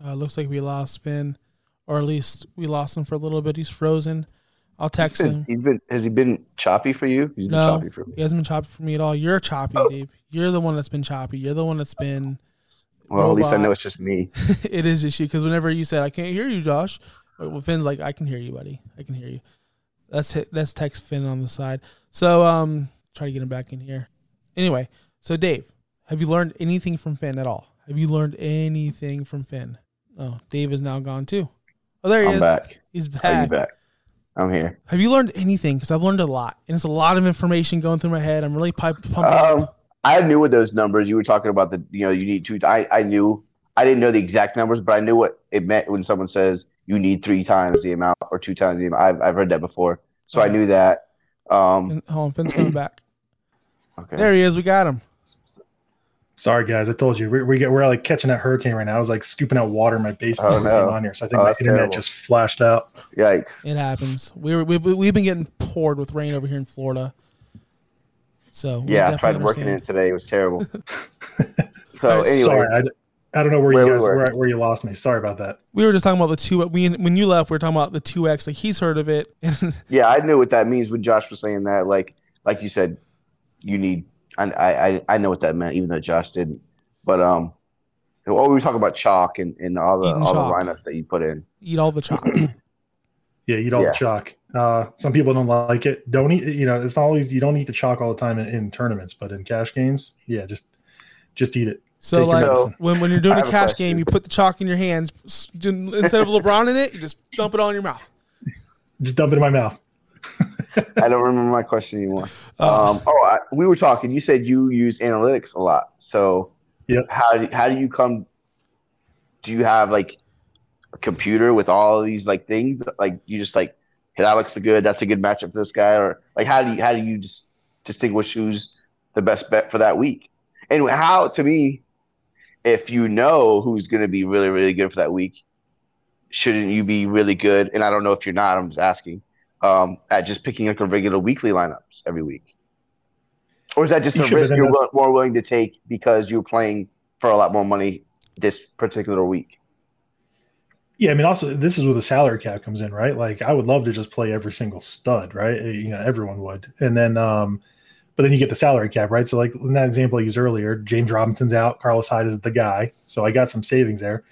Uh, looks like we lost Finn, or at least we lost him for a little bit. He's frozen. I'll text He's been, him. he's been has he been choppy for you? He's been No, choppy for me. he hasn't been choppy for me at all. You're choppy, Dave. You're the one that's been choppy. You're the one that's been. Well, at least I know it's just me. it is just you because whenever you said I can't hear you, Josh, well Finn's like I can hear you, buddy. I can hear you. That's it. That's text Finn on the side. So um, try to get him back in here. Anyway, so Dave, have you learned anything from Finn at all? Have you learned anything from Finn? Oh, Dave is now gone too. Oh, there he I'm is. back. He's back. back? I'm here. Have you learned anything? Because I've learned a lot, and it's a lot of information going through my head. I'm really pumped. Um, up. I knew what those numbers you were talking about. The you know you need two. I I knew I didn't know the exact numbers, but I knew what it meant when someone says you need three times the amount or two times the amount. I've I've heard that before, so I knew that. Um, And- Hold on, Finn's coming back. okay. There he is. We got him. Sorry, guys. I told you we, we get we're like catching that hurricane right now. I was like scooping out water in my basement Oh, came no. on here, so I think Oh, my internet terrible. just flashed out. Yikes! It happens. We were, we we've been getting poured with rain over here in Florida. So Yeah, I definitely tried working understand. it today. It was terrible. so Alright, anyway, Sorry, I, d- I don't know where, Where you guys were. where, where you lost me. Sorry about that. We were just talking about the two. We when you left, we were talking about the two X. Like he's heard of it. Yeah, I knew what that means when Josh was saying that. Like like you said, you need. I I I know what that meant, even though Josh didn't. But um, oh, we were talking about chalk and, and all the Eating all chalk. the lineups that you put in. eat all the chalk. Yeah, eat all Yeah. the chalk. Uh, some people don't like it. Don't eat. You know, it's not always you don't eat the chalk all the time in, in tournaments, but in cash games, yeah, just just eat it. So Take like when when you're doing I a have a cash question. game, you put the chalk in your hands instead of LeBron in it. You just dump it all in your mouth. Just dump it in my mouth. I don't remember my question anymore. Uh, Um, oh, I, we were talking. You said you use analytics a lot. So, Yep. how do, how do you come? Do you have like a computer with all of these like things? Like you just like, hey, that looks good. That's a good matchup for this guy. Or like, how do you how do you just distinguish who's the best bet for that week? And how to me, if you know who's going to be really really good for that week, shouldn't you be really good? And I don't know if you're not. I'm just asking um, at just picking like a regular weekly lineups every week? Or is that just You a risk you're more willing to take because you're playing for a lot more money this particular week? Yeah, I mean, also this is where the salary cap comes in, right? Like, I would love to just play every single stud, right? Uh, You know, everyone would, and then, um, but then you get the salary cap, right? So, like in that example I used earlier, James Robinson's out, Carlos Hyde is the guy, so I got some savings there.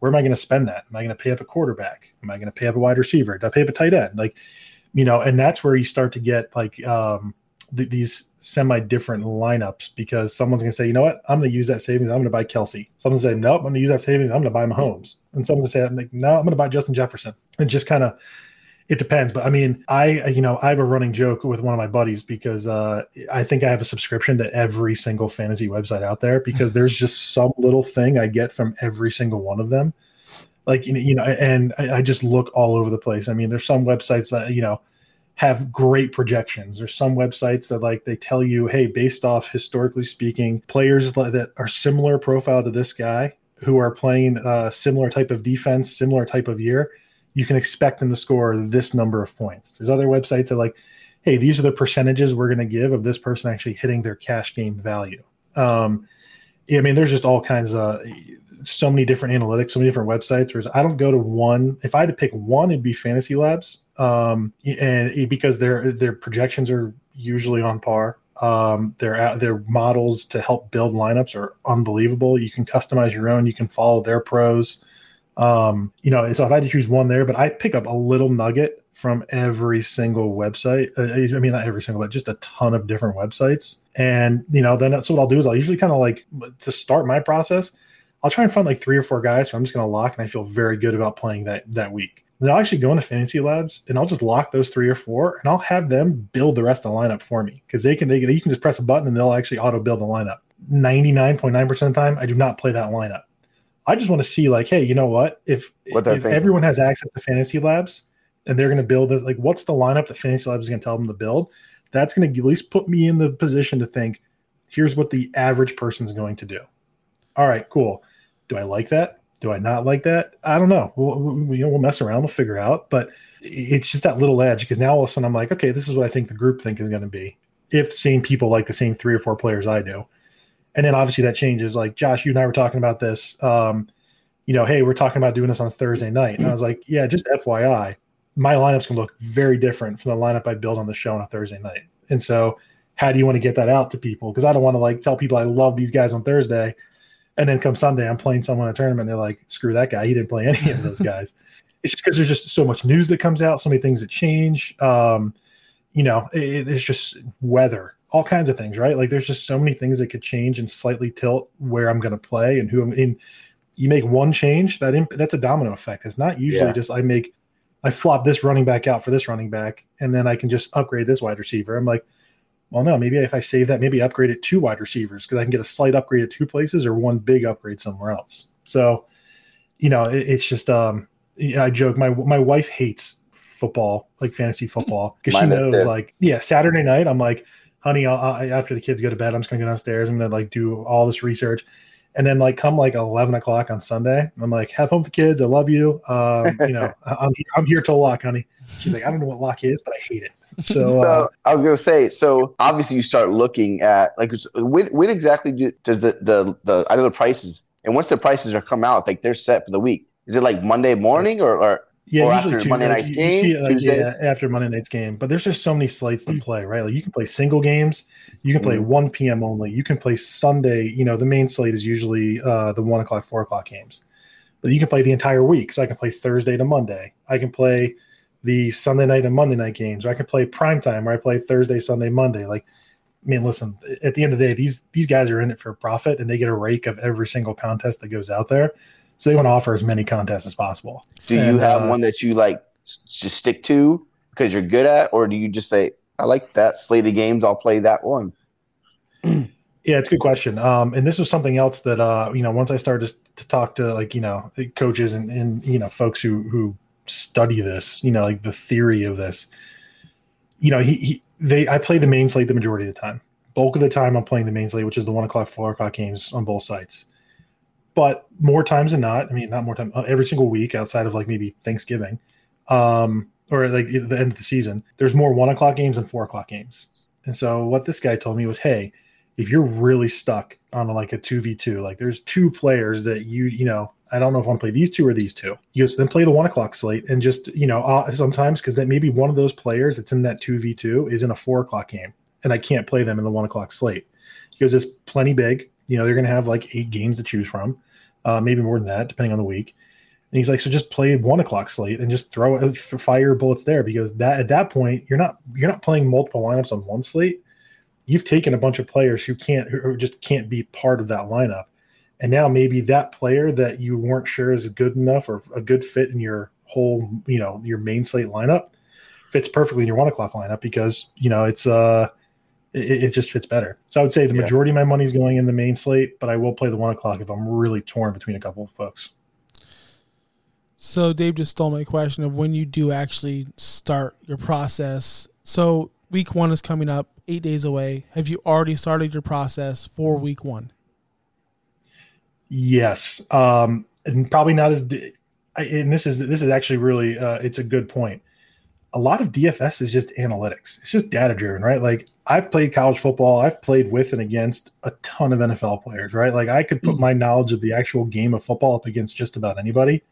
Where am I going to spend that? Am I going to pay up a quarterback? Am I going to pay up a wide receiver? Do I pay up a tight end? Like, you know, and that's where you start to get like um, th- these semi-different lineups because someone's going to say, you know what, I'm going to use that savings. I'm going to buy Kelce. Someone's going to say, nope, I'm going to use that savings. I'm going to buy Mahomes. And someone's going to say, I'm like, no, I'm going to buy Justin Jefferson. And just kind of, it depends. But I mean, I, you know, I have a running joke with one of my buddies because uh, I think I have a subscription to every single fantasy website out there because there's just some little thing I get from every single one of them. Like, you know, you know and I, I just look all over the place. I mean, there's some websites that, you know, have great projections. There's some websites that like they tell you, hey, based off historically speaking, players that are similar profile to this guy who are playing a similar type of defense, similar type of year, you can expect them to score this number of points. There's other websites that like, hey, these are the percentages we're going to give of this person actually hitting their cash game value. Um, I mean, there's just all kinds of so many different analytics, so many different websites. Whereas I don't go to one. If I had to pick one, it'd be Fantasy Labs, um, and because their their projections are usually on par. Um, their their models to help build lineups are unbelievable. You can customize your own. You can follow their pros. Um, you know, so if I had to choose one there, but I pick up a little nugget from every single website. Uh, I mean, not every single, but just a ton of different websites. And you know, then that's what I'll do is I'll usually kind of like to start my process. I'll try and find like three or four guys who I'm just going to lock, and I feel very good about playing that that week. then I'll actually go into fantasy labs and I'll just lock those three or four and I'll have them build the rest of the lineup for me because they can they you can just press a button and they'll actually auto build the lineup. 99.9% of the time, I do not play that lineup. I just want to see like, hey, you know what? If What if everyone has access to fantasy labs and they're going to build it, like, what's the lineup that fantasy labs is going to tell them to build? That's going to at least put me in the position to think, here's what the average person's going to do. All right, cool. Do I like that? Do I not like that? I don't know. We'll, we'll mess around. We'll figure out. But it's just that little edge because now all of a sudden I'm like, okay, this is what I think the group think is going to be. If the same people like the same three or four players I do, and then obviously that changes. Like Josh, you and I were talking about this. Um, you know, hey, we're talking about doing this on Thursday night, and I was like, yeah, just FYI, my lineup's gonna look very different from the lineup I build on the show on a Thursday night. And so, how do you want to get that out to people? Because I don't want to like tell people I love these guys on Thursday, and then come Sunday I'm playing someone in a tournament. They're like, screw that guy, he didn't play any of those guys. it's just because there's just so much news that comes out, so many things that change. Um, you know, it, it's just weather, all kinds of things, right? Like there's just so many things that could change and slightly tilt where I'm going to play and who I'm in. You make one change, that imp- that's a domino effect. It's not usually Yeah. just I make, I flop this running back out for this running back, and then I can just upgrade this wide receiver. I'm like, well, no, maybe if I save that, maybe upgrade it two wide receivers because I can get a slight upgrade at two places or one big upgrade somewhere else. So, you know, it, it's just um, I joke. My my wife hates football, like fantasy football, because she knows, like, yeah, Saturday night, I'm like, honey, I'll, I, after the kids go to bed, I'm just gonna go downstairs. I'm gonna like do all this research, and then like come like 11 o'clock on Sunday, I'm like, have fun with the kids. I love you. Um, you know, I'm I'm here till lock, honey. She's like, I don't know what lock is, but I hate it. So, uh, So I was gonna say, so obviously you start looking at like when when exactly do, does the, the the I know the prices and once the prices are come out, like they're set for the week. Is it like Monday morning or, or Yeah, Or usually after two, Monday night's game, You like, yeah, after Monday night's game. But there's just so many slates to play, right? Like you can play single games, you can play Mhm. 1 p.m. only, you can play Sunday. You know, the main slate is usually uh, the one o'clock, four o'clock games, but you can play the entire week. So I can play Thursday to Monday. I can play the Sunday night and Monday night games, or I can play prime time where I play Thursday, Sunday, Monday. Like, I mean, listen, at the end of the day, these these guys are in it for profit, and they get a rake of every single contest that goes out there. So they want to offer as many contests as possible. do you have uh, one that you like just stick to because you're good at, or do you just say I like that slate of games, I'll play that one? Yeah, it's a good question. Um, and this was something else that uh, you know, once I started to, to talk to like you know coaches and, and you know folks who who study this, you know, like the theory of this. You know, he, he they I play the main slate the majority of the time. Bulk of the time, I'm playing the main slate, which is the one o'clock, four o'clock games on both sites. But more times than not, I mean, not more time, uh, every single week outside of like maybe Thanksgiving, um, or like the end of the season, there's more one o'clock games and four o'clock games. And so what this guy told me was, hey, if you're really stuck on like a 2v2 like there's two players that you you know i don't know if i want to play these two or these two. You goes then play the one o'clock slate and just you know uh, sometimes because that maybe one of those players that's in that 2v2 is in a four o'clock game and i can't play them in the one o'clock slate. He goes it's plenty big. You know they're going to have like eight games to choose from uh, maybe more than that depending on the week. And he's like so just play one o'clock slate and just throw fire bullets there because that at that point you're not you're not playing multiple lineups on one slate you've taken a bunch of players who can't who just can't be part of that lineup and now maybe that player that you weren't sure is good enough or a good fit in your whole you know your main slate lineup fits perfectly in your one o'clock lineup because you know it's uh it, it just fits better so i would say the Yeah. majority of my money is going in the main slate but i will play the one o'clock if i'm really torn between a couple of folks So Dave just stole my question of when you do actually start your process. So week one is coming up, eight days away. Have you already started your process for week one? Yes, um, and probably not as. And this is this is actually really uh, it's a good point. A lot of DFS is just analytics. It's just data driven, right? Like I've played college football. I've played with and against a ton of NFL players, right? Like I could put my knowledge of the actual game of football up against just about anybody.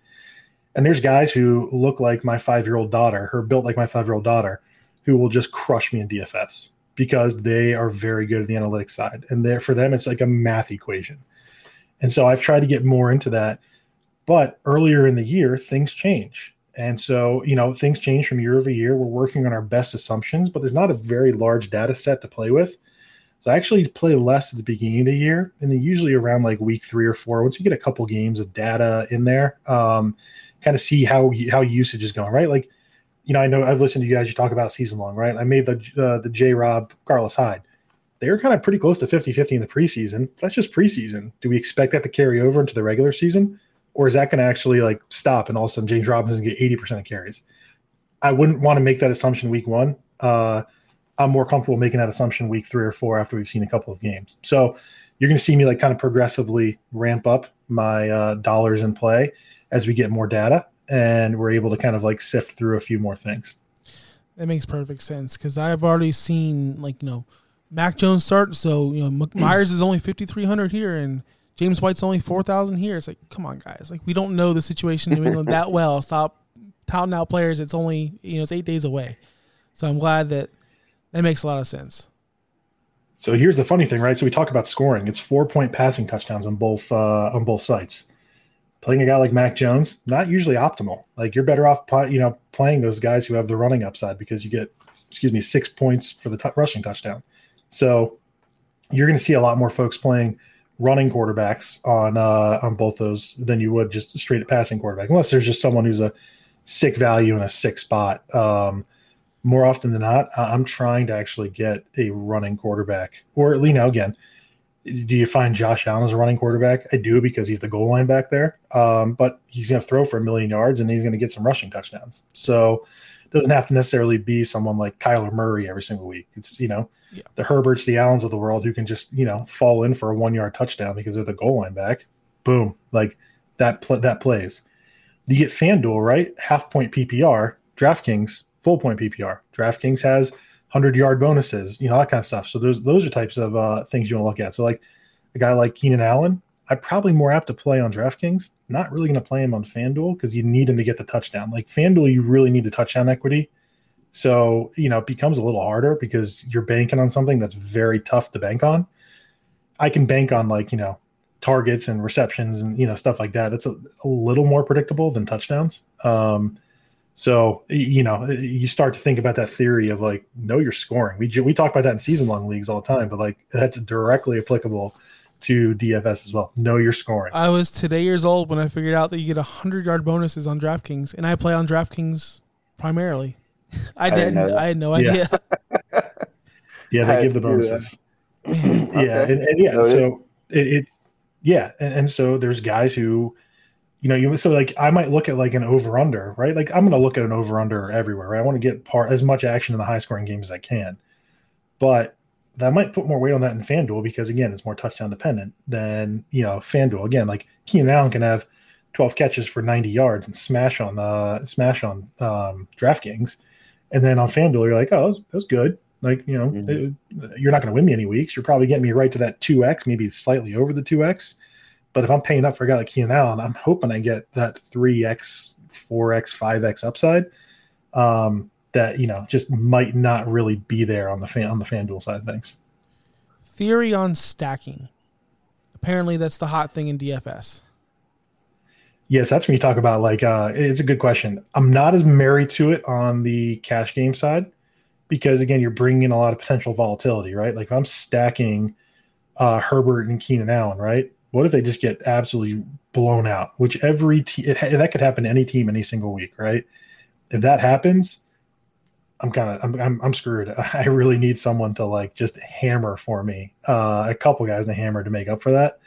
And there's guys who look like my five year old daughter, or built like my five year old daughter, who will just crush me in DFS because they are very good at the analytics side. And there for them, it's like a math equation. And so I've tried to get more into that. But earlier in the year, things change. And so, you know, things change from year over year. We're working on our best assumptions, but there's not a very large data set to play with. So I actually play less at the beginning of the year, and then usually around like week three or four, once you get a couple games of data in there, um, kind of see how how usage is going, right? Like, you know, I know I've listened to you guys. You talk about season long, right? I made the uh, the J Rob Carlos Hyde. They were kind of pretty close to 50-50 in the preseason. That's just preseason. Do we expect that to carry over into the regular season, or is that going to actually like stop and all of a sudden James Robinson get eighty percent of carries? I wouldn't want to make that assumption week one. Uh, I'm more comfortable making that assumption week three or four after we've seen a couple of games. So you're going to see me like kind of progressively ramp up my uh, dollars in play as we get more data and we're able to kind of like sift through a few more things. That makes perfect sense because I've already seen like you know Mac Jones start, so you know Meyers is only 5300 here and James White's only 4000 here. It's like come on guys, like we don't know the situation in New England that well. Stop touting out players. It's only you know it's eight days away, so I'm glad that that makes a lot of sense. So here's the funny thing, right? So we talk about scoring. It's four point passing touchdowns on both uh, on both sites. Playing a guy like Mac Jones, not usually optimal. Like you're better off, you know, playing those guys who have the running upside because you get, excuse me, six points for the t- rushing touchdown. So you're going to see a lot more folks playing running quarterbacks on uh, on both those than you would just straight at passing quarterbacks, unless there's just someone who's a sick value in a sick spot. Um, more often than not, I'm trying to actually get a running quarterback. Or, you know, again, do you find Josh Allen as a running quarterback? I do because he's the goal line back there. Um, but he's going to throw for a million yards and he's going to get some rushing touchdowns. So it doesn't have to necessarily be someone like Kyler Murray every single week. It's, you know, yeah. the Herberts, the Allens of the world who can just, you know, fall in for a one yard touchdown because they're the goal line back. Boom. Like that, pl- that plays. You get FanDuel, right? Half point PPR, DraftKings full point PPR. DraftKings has hundred yard bonuses, you know that kind of stuff. So those those are types of uh, things you want to look at. So like a guy like Keenan Allen, I'm probably more apt to play on DraftKings. Not really going to play him on FanDuel because you need him to get the touchdown. Like FanDuel, you really need the touchdown equity. So you know it becomes a little harder because you're banking on something that's very tough to bank on. I can bank on like you know targets and receptions and you know stuff like that. That's a, a little more predictable than touchdowns. Um, so you know, you start to think about that theory of like, know your scoring. We we talk about that in season long leagues all the time, but like that's directly applicable to DFS as well. Know your scoring. I was today years old when I figured out that you get a hundred yard bonuses on DraftKings, and I play on DraftKings primarily. I didn't. I, I had no idea. Yeah, yeah they give the bonuses. yeah, and, and yeah, so it, it yeah, and, and so there's guys who you know, you so like I might look at like an over under, right? Like I'm going to look at an over under everywhere. Right? I want to get part as much action in the high scoring games as I can, but that might put more weight on that in FanDuel because again, it's more touchdown dependent than you know FanDuel. Again, like Keenan Allen can have 12 catches for 90 yards and smash on uh smash on um, DraftKings, and then on FanDuel you're like, oh, that was, that was good. Like you know, mm-hmm. it, you're not going to win me any weeks. You're probably getting me right to that two x, maybe slightly over the two x but if I'm paying up for a guy like Keenan Allen, I'm hoping I get that 3x, 4x, 5x upside. Um, that you know just might not really be there on the fan on the FanDuel side of things. Theory on stacking. Apparently, that's the hot thing in DFS. Yes, that's when you talk about like uh, it's a good question. I'm not as married to it on the cash game side because again, you're bringing in a lot of potential volatility, right? Like if I'm stacking uh, Herbert and Keenan Allen, right? What if they just get absolutely blown out? Which every team that could happen to any team any single week, right? If that happens, I'm kind of I'm, I'm, I'm screwed. I really need someone to like just hammer for me, uh, a couple guys to hammer to make up for that.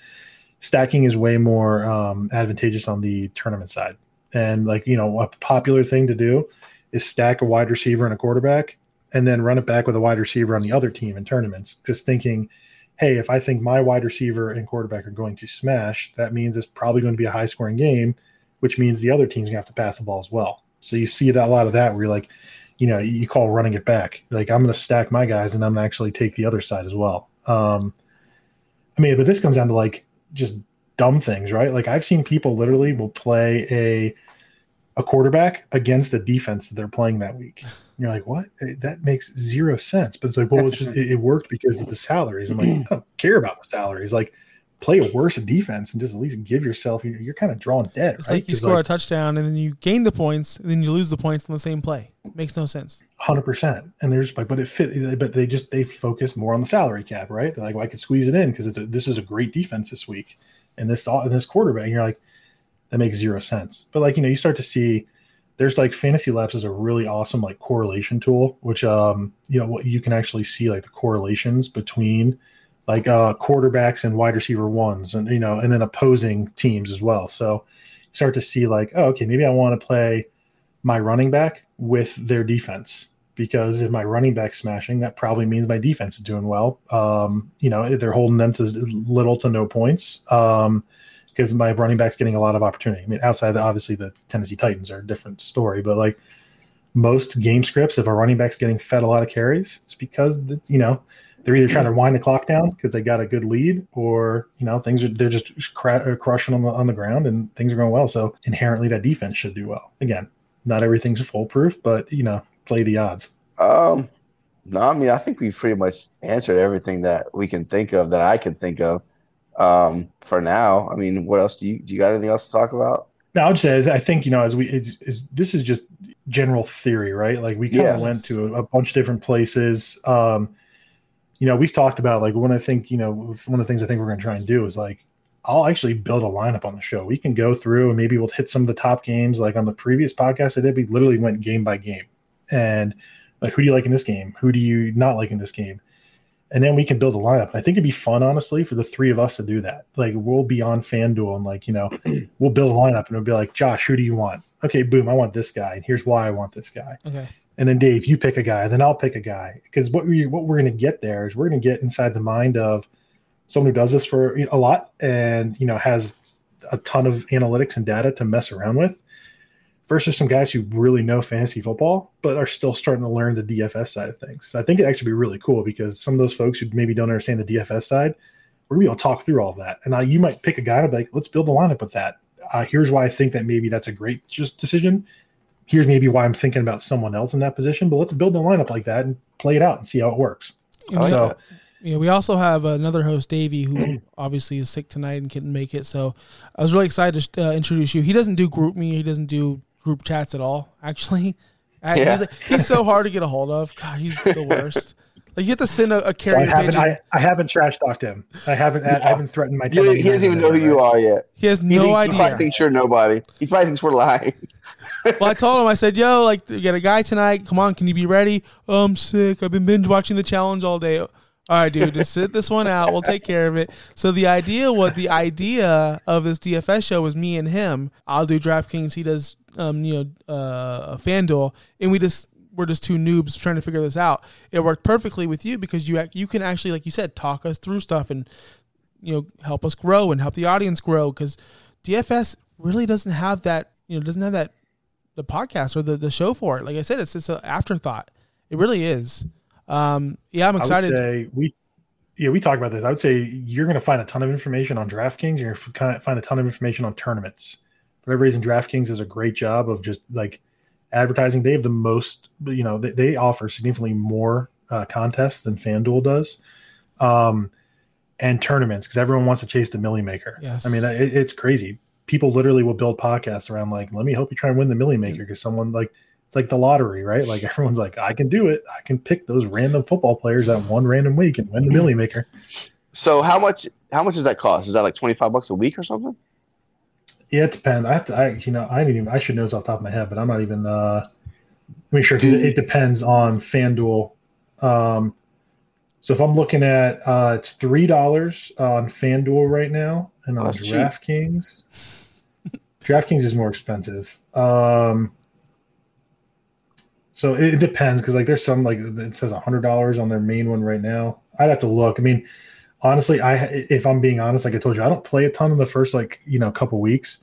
Stacking is way more um, advantageous on the tournament side, and like you know, a popular thing to do is stack a wide receiver and a quarterback, and then run it back with a wide receiver on the other team in tournaments. Just thinking hey, if I think my wide receiver and quarterback are going to smash, that means it's probably going to be a high scoring game, which means the other team's going to have to pass the ball as well. So you see that a lot of that where you're like, you know, you call running it back. Like I'm going to stack my guys and I'm going to actually take the other side as well. Um, I mean, but this comes down to like just dumb things, right? Like I've seen people literally will play a a quarterback against a defense that they're playing that week. You're like, what? Eh, that makes zero sense. But it's like, well, it's just it, it worked because of the salaries. I'm like, I don't care about the salaries. Like, play a worse defense and just at least give yourself. You're, you're kind of drawing dead. It's right? like you score like, a touchdown and then you gain the points and then you lose the points in the same play. Makes no sense. Hundred percent. And they're just like, but it fit. But they just they focus more on the salary cap, right? They're like, well, I could squeeze it in because it's a, this is a great defense this week, and this and this quarterback. And you're like that makes zero sense. But like you know, you start to see there's like Fantasy Labs is a really awesome like correlation tool, which um you know what you can actually see like the correlations between like uh quarterbacks and wide receiver ones and you know and then opposing teams as well. So you start to see like oh okay maybe I want to play my running back with their defense because if my running back smashing, that probably means my defense is doing well. Um, you know, they're holding them to little to no points um, because my running back's getting a lot of opportunity. I mean, outside the, obviously the Tennessee Titans are a different story, but like most game scripts, if a running back's getting fed a lot of carries, it's because it's, you know they're either trying to wind the clock down because they got a good lead, or you know things are they're just cra- crushing on the on the ground and things are going well. So inherently, that defense should do well. Again, not everything's foolproof, but you know play the odds? Um, no, I mean I think we've pretty much answered everything that we can think of that I can think of. Um, for now, I mean, what else do you do? You got anything else to talk about? No, I would say I think you know as we it's, it's this is just general theory, right? Like we kind of went to a, a, bunch of different places. Um, you know, we've talked about like when I think you know one of the things I think we're going to try and do is like I'll actually build a lineup on the show. We can go through and maybe we'll hit some of the top games. Like on the previous podcast I did, we literally went game by game and like who do you like in this game? Who do you not like in this game? And then we can build a lineup. And I think it'd be fun, honestly, for the three of us to do that. Like we'll be on FanDuel and like, you know, we'll build a lineup and it'll be like, Josh, who do you want? Okay, boom, I want this guy. And here's why I want this guy. Okay. And then Dave, you pick a guy, then I'll pick a guy. Because what we what we're gonna get there is we're gonna get inside the mind of someone who does this for a lot and you know has a ton of analytics and data to mess around with versus some guys who really know fantasy football but are still starting to learn the DFS side of things. So I think it actually be really cool because some of those folks who maybe don't understand the DFS side, we're gonna be able to talk through all of that. And uh, you might pick a guy and be like, let's build a lineup with that. Uh, here's why I think that maybe that's a great just decision. Here's maybe why I'm thinking about someone else in that position, but let's build the lineup like that and play it out and see how it works. Oh, so. Yeah, we also have another host, Davey, who obviously is sick tonight and couldn't make it. So I was really excited to uh, introduce you. He doesn't do GroupMe. He doesn't do group chats at all. Actually, yeah. he's, he's so hard to get a hold of. God, he's the worst. Like you have to send a, a carrier so I haven't, I, I, haven't trash talked him. I haven't. I haven't threatened my. He, he doesn't even know who right? you are yet. He has no he idea. He probably thinks you're nobody. He probably thinks we're lying. well, I told him. I said, "Yo, like, you got a guy tonight. Come on, can you be ready? Oh, I'm sick. I've been binge watching the challenge all day. All right, dude, just sit this one out. We'll take care of it. So the idea, what the idea of this DFS show was me and him. I'll do DraftKings. He does, um, you know, uh, FanDuel, and we just we're just two noobs trying to figure this out. It worked perfectly with you because you you can actually, like you said, talk us through stuff and you know help us grow and help the audience grow because DFS really doesn't have that you know doesn't have that the podcast or the, the show for it. Like I said, it's it's an afterthought. It really is. Um, yeah, I'm excited. say we, yeah, we talk about this. I would say you're going to find a ton of information on DraftKings. You're going to find a ton of information on tournaments. For whatever reason, DraftKings does a great job of just like advertising. They have the most, you know, they, they offer significantly more uh, contests than FanDuel does. Um, and tournaments because everyone wants to chase the millie maker. Yes. I mean, it, it's crazy. People literally will build podcasts around like, let me help you try and win the millie maker because someone like it's like the lottery, right? Like everyone's like, I can do it. I can pick those random football players that one random week and win the millie maker. So how much how much does that cost? Is that like twenty five bucks a week or something? Yeah, it depends. I have to. I you know I didn't even. I should know this off the top of my head, but I'm not even. uh Let me sure because it, it, depends on FanDuel. Um, so if I'm looking at uh it's three dollars on FanDuel right now, and on DraftKings, DraftKings is more expensive. Um, so it, depends because like there's some like it says hundred dollars on their main one right now. I'd have to look. I mean, honestly, I if I'm being honest, like I told you, I don't play a ton in the first like you know couple weeks.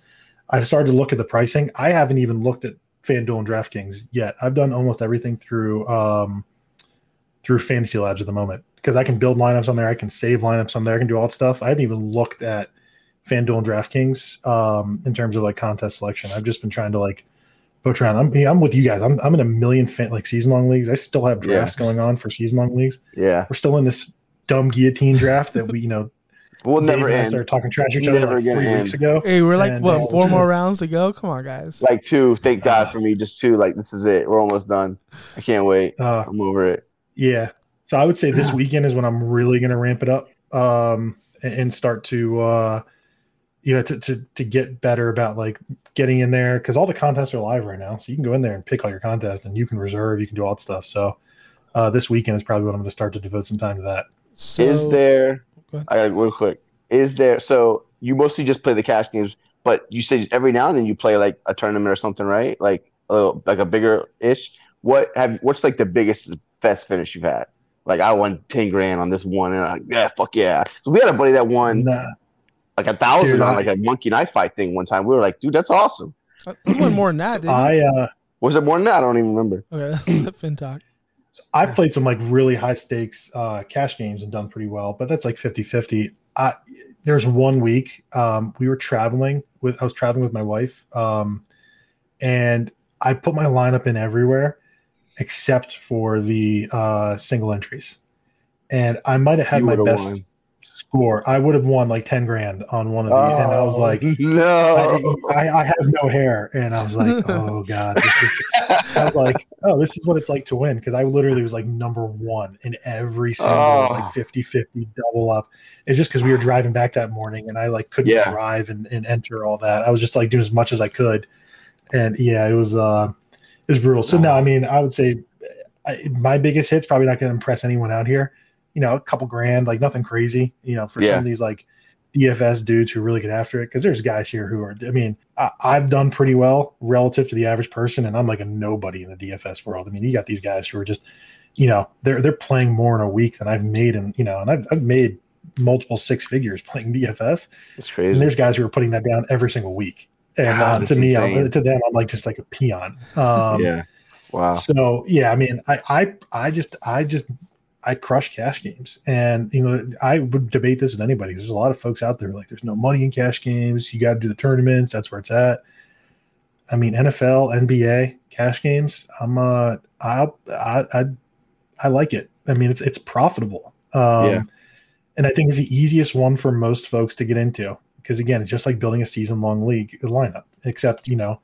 I've started to look at the pricing. I haven't even looked at FanDuel and DraftKings yet. I've done almost everything through um through Fantasy Labs at the moment because I can build lineups on there. I can save lineups on there. I can do all that stuff. I haven't even looked at FanDuel and DraftKings um, in terms of like contest selection. I've just been trying to like poach around. I'm I'm with you guys. I'm I'm in a million fan, like season long leagues. I still have drafts yeah. going on for season long leagues. Yeah, we're still in this dumb guillotine draft that we you know. We'll Dave never end. Started talking trash to each other like three end. weeks ago. Hey, we're like and, what uh, four more rounds to go? Come on, guys. Like two. Thank God for me. Just two. Like this is it. We're almost done. I can't wait. Uh, I'm over it. Yeah. So I would say this weekend is when I'm really going to ramp it up um, and, and start to uh, you know, to, to, to get better about like getting in there because all the contests are live right now. So you can go in there and pick all your contests and you can reserve, you can do all that stuff. So uh, this weekend is probably what I'm going to start to devote some time to that. So, is there? I got real quick. Is there? So you mostly just play the cash games, but you say every now and then you play like a tournament or something, right? Like a little, like a bigger ish. What have? What's like the biggest best finish you've had? Like I won ten grand on this one, and I'm like, yeah, fuck yeah. So we had a buddy that won Nah, like a thousand Dude, on like a monkey knife fight thing one time. We were like, dude, that's awesome. Uh, You won more than that, didn't I uh, Was it more than that? I don't even remember. Okay, Fin talk. I've played some like really high stakes uh, cash games and done pretty well, but that's like 50 50. I, there's one week um, we were traveling with, I was traveling with my wife, um, and I put my lineup in everywhere except for the uh, single entries. And I might have had You my best won. Score. I would have won like 10 grand on one of these. and I was Oh, like, no. I, I, I have no hair. And I was like, oh God, this is I was like, oh, this is what it's like to win. Cause I literally was like number one in every single Oh. like 50 50 double up. It's just because we were driving back that morning and I like couldn't Yeah. drive and, and enter all that. I was just like doing as much as I could. And yeah, it was, uh, it was brutal. So no, I mean, I would say I, my biggest hit's probably not going to impress anyone out here. You know, a couple grand, like nothing crazy, you know, for Yeah. some of these like DFS dudes who really get after it. Cause there's guys here who are, I mean, I, I've done pretty well relative to the average person, and I'm like a nobody in the DFS world. I mean, you got these guys who are just, you know, they're they're playing more in a week than I've made, and you know, and I've I've made multiple six figures playing DFS, It's crazy. and there's guys who are putting that down every single week. And God, uh, to me, I'm, to them, I'm like just like a peon. Um, yeah. Wow. so yeah, I mean, I, I, I just, I just, I crush cash games, and you know, I would debate this with anybody. There's a lot of folks out there like, there's no money in cash games. You got to do the tournaments. That's where it's at. I mean, NFL, NBA, cash games. I'm, uh, I, I, I, I like it. I mean, it's it's profitable. Um, Yeah. and I think it's the easiest one for most folks to get into because again, it's just like building a season long league lineup, except you know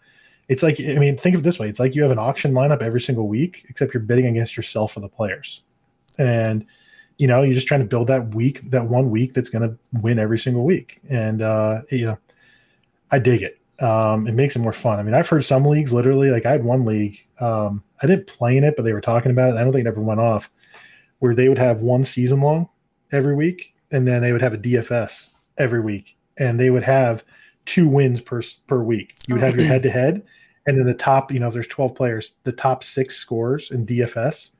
it's like I mean, think of it this way: it's like you have an auction lineup every single week, except you're bidding against yourself for the players, and you know you're just trying to build that week, that one week that's going to win every single week, and uh, you know, I dig it. Um, it makes it more fun. I mean, I've heard some leagues literally like I had one league. Um, I didn't play in it, but they were talking about it. And I don't think it ever went off, where they would have one season long every week, and then they would have a DFS every week, and they would have two wins per per week. You would have your head to head, and then the top, you know, if there's 12 players, the top six scores in DFS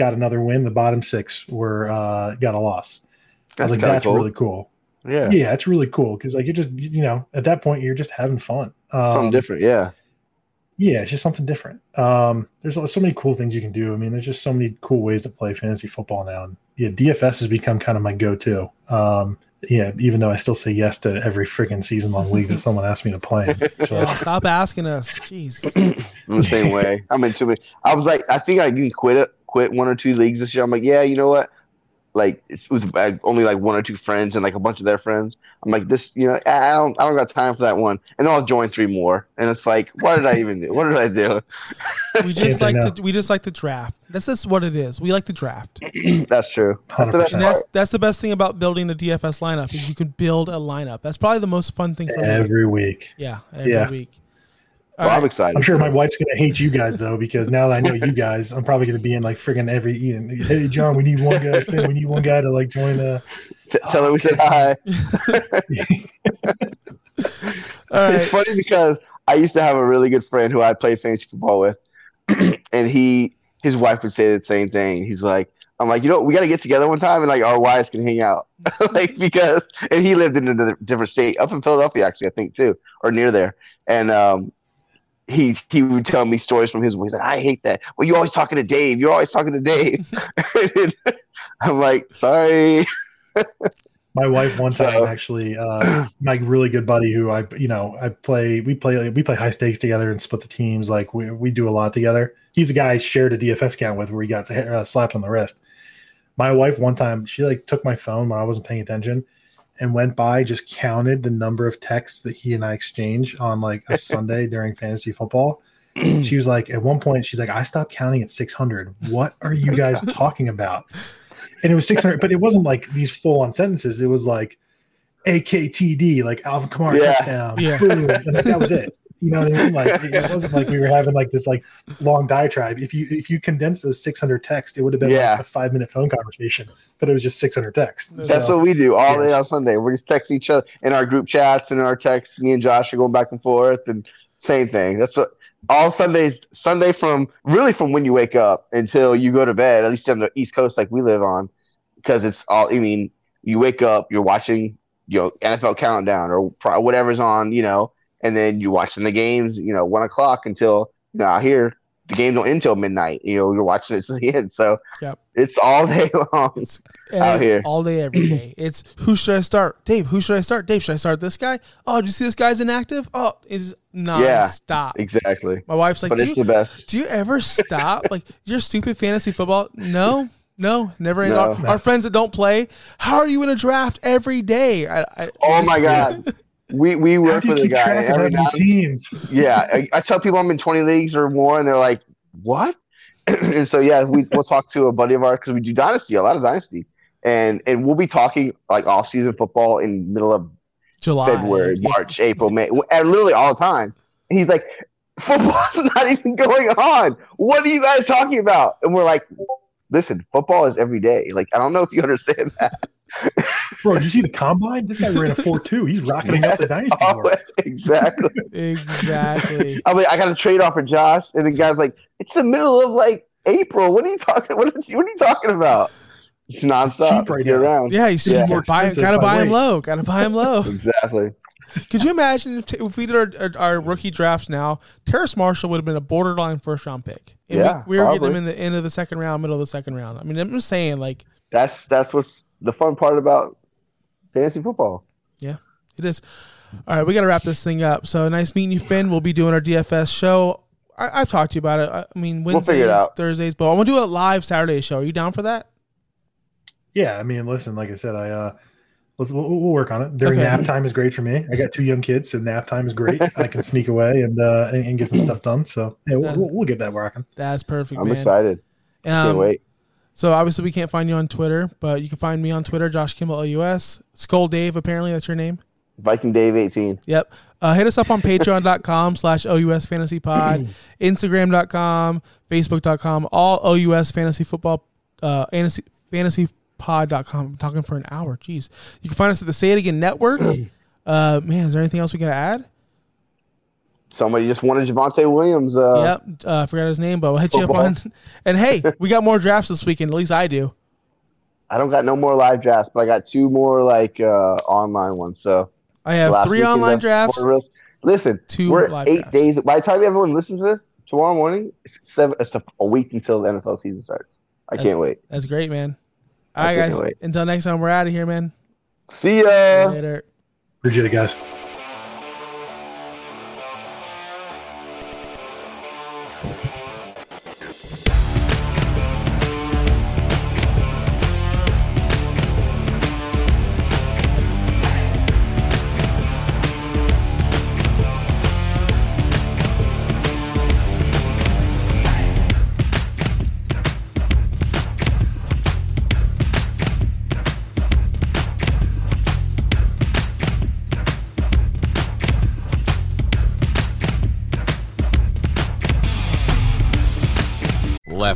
got another win. The bottom six were uh, got a loss. I was like, that's cool. really cool. yeah. Yeah, it's really cool because like you're just you know at that point you're just having fun. Um, Something different. Yeah. yeah, it's just something different. Um, there's so many cool things you can do. I mean, there's just so many cool ways to play fantasy football now. And yeah, DFS has become kind of my go-to. Um, yeah, even though I still say yes to every freaking season-long league that someone asks me to play. in. So stop asking us. Jeez. I'm the same way. I'm in too many. I was like, I think I can quit it, quit one or two leagues this year. I'm like, yeah, you know what? Like it was only like one or two friends and like a bunch of their friends. I'm like, this, you know, I I don't, I don't got time for that one. And then I'll join three more. And it's like, what did I even do? What did I do? We just like to we just like to draft. That's just what it is. We like to draft. That's true. That's the best And that's that's the best thing about building a DFS lineup is you can build a lineup. That's probably the most fun thing for me. every week. Yeah, every Yeah. week. All Well, I'm excited. I'm sure my wife's gonna hate you guys though because now that I know you guys, I'm probably gonna be in like freaking every. You know, hey John, we need one guy. Finn, we need one guy to like join. Uh, T- tell her we said hi. All right. It's funny because I used to have a really good friend who I played fantasy football with, and he his wife would say the same thing. He's like, I'm like, you know, we got to get together one time and like our wives can hang out, like because and he lived in a different state, up in Philadelphia actually, I think too, or near there, and um. He, he would tell me stories from his. He's like, I hate that. Well, you're always talking to Dave. You're always talking to Dave. I'm like, sorry. my wife one time So- actually, uh, my really good buddy who I you know I play we play we play high stakes together and split the teams. Like we we do a lot together. He's a guy I shared a DFS account with where he got uh, slapped on the wrist. My wife one time she like took my phone when I wasn't paying attention and went by just counted the number of texts that he and I exchanged on like a Sunday during fantasy football. She was like, at one point, she's like, I stopped counting at 600. What are you guys talking about? And it was 600, but it wasn't like these full on sentences. It was like, AKTD, like Alvin Kamara Yeah. touchdown, Yeah. boom, and like, that was it. You know what I mean? Like it it wasn't like we were having like this like long diatribe. If you if you condensed those 600 texts, it would have been Yeah. like a five minute phone conversation, but it was just 600 texts. That's So, what we do all day on Sunday. We just text each other in our group chats and in our texts. Me and Josh are going back and forth, and same thing. That's what all Sundays. Sunday from really from when you wake up until you go to bed. At least on the East Coast, like we live on, because it's all. I mean, you wake up, you're watching you know NFL countdown or whatever's on, you know, and then you're watching the games, you know, one o'clock until you know out here the game don't end until midnight. You know, you're watching it to the end, so Yep. it's all day long. It's Out here. all day, every day. It's who should I start? Dave, who should I start? Dave, should I start this guy? Oh, did you see this guy's inactive? Oh, it's non-stop. Exactly. My wife's like, but do it's you, the best. do you ever stop? like, your stupid fantasy football? No, no, never. No. Our, our friends that don't play, how are you in a draft every day? I, I, Oh my god. We we work with a guy. every now- teams? yeah, I, I tell people I'm in 20 leagues or more, and they're like, "What?" and so yeah, we we'll talk to a buddy of ours because we do dynasty, a lot of dynasty, and and we'll be talking like off season football in middle of July, February. March, April, May, and literally all the time. And he's like, "Football's not even going on. What are you guys talking about?" And we're like, "Listen, football is every day. Like, I don't know if you understand that." Bro, did you see the combine? This guy ran a 4 2. He's rocketing up the dynasty boards. exactly. Exactly. I'm like, I got a trade offer, Josh, and the guy's like, "It's the middle of like April. What are you talking? What are you, what are you talking about? It's nonstop. cheap right It's year round. Yeah, you see, Yeah. more buy, gotta by buy him low. Gotta buy him low. Exactly. Could you imagine if, if we did our, our, our rookie drafts now? Terrace Marshall would have been a borderline first round pick. And Yeah, we, we were getting him in the end of the second round, middle of the second round. I mean, I'm just saying, like, That's that's what's the fun part about fantasy football. Yeah, it is. All right, we got to wrap this thing up. So nice meeting you, Finn. We'll be doing our DFS show. I, I've talked to you about it. I, I mean, We'll Wednesdays, it. Thursdays, but I'm gonna do a live Saturday show. Are you down for that? Yeah, I mean, listen, like I said, I uh let's we'll, we'll work on it. During Okay. nap time is great for me. I got two young kids, so nap time is great. I can sneak away and uh and, and get some stuff done. So yeah, we'll, we'll, we'll get that working. That's perfect, I'm man. excited. Can't Um, wait. So obviously we can't find you on Twitter, but you can find me on Twitter, Josh Kimball OUS. Skull Dave, apparently that's your name. Viking Dave 18. Yep. Uh, hit us up on patreon.com slash OUS fantasy pod, Instagram.com, Facebook.com, all OUS fantasy football, uh, fantasy, fantasypod.com. I'm talking for an hour. Jeez. You can find us at the Say It Again Network. Uh, man, is there anything else we got to add? Somebody just wanted Javonte Williams. Uh, yep. Uh, I forgot his name, but we'll hit you up on. And hey, we got more drafts this weekend. At least I do. I don't got no more live drafts, but I got two more like uh, online ones. So I have three weekend, online drafts. real- Listen, Two we're live eight drafts. days. By the time everyone listens to this tomorrow morning, it's seven. It's a, a week until the NFL season starts. I That's- can't wait. That's great, man. All I right, guys. wait. Until next time, we're out of here, man. See ya. Later. Appreciate it, guys.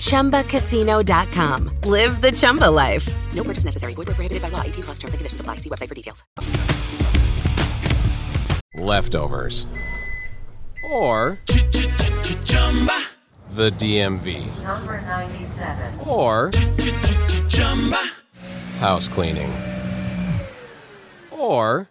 ChumbaCasino.com. Live the Chumba life. No purchase necessary. Void where prohibited by law. 18 plus terms and conditions apply. See website for details. leftovers, or the DMV, Number 97. or house cleaning, or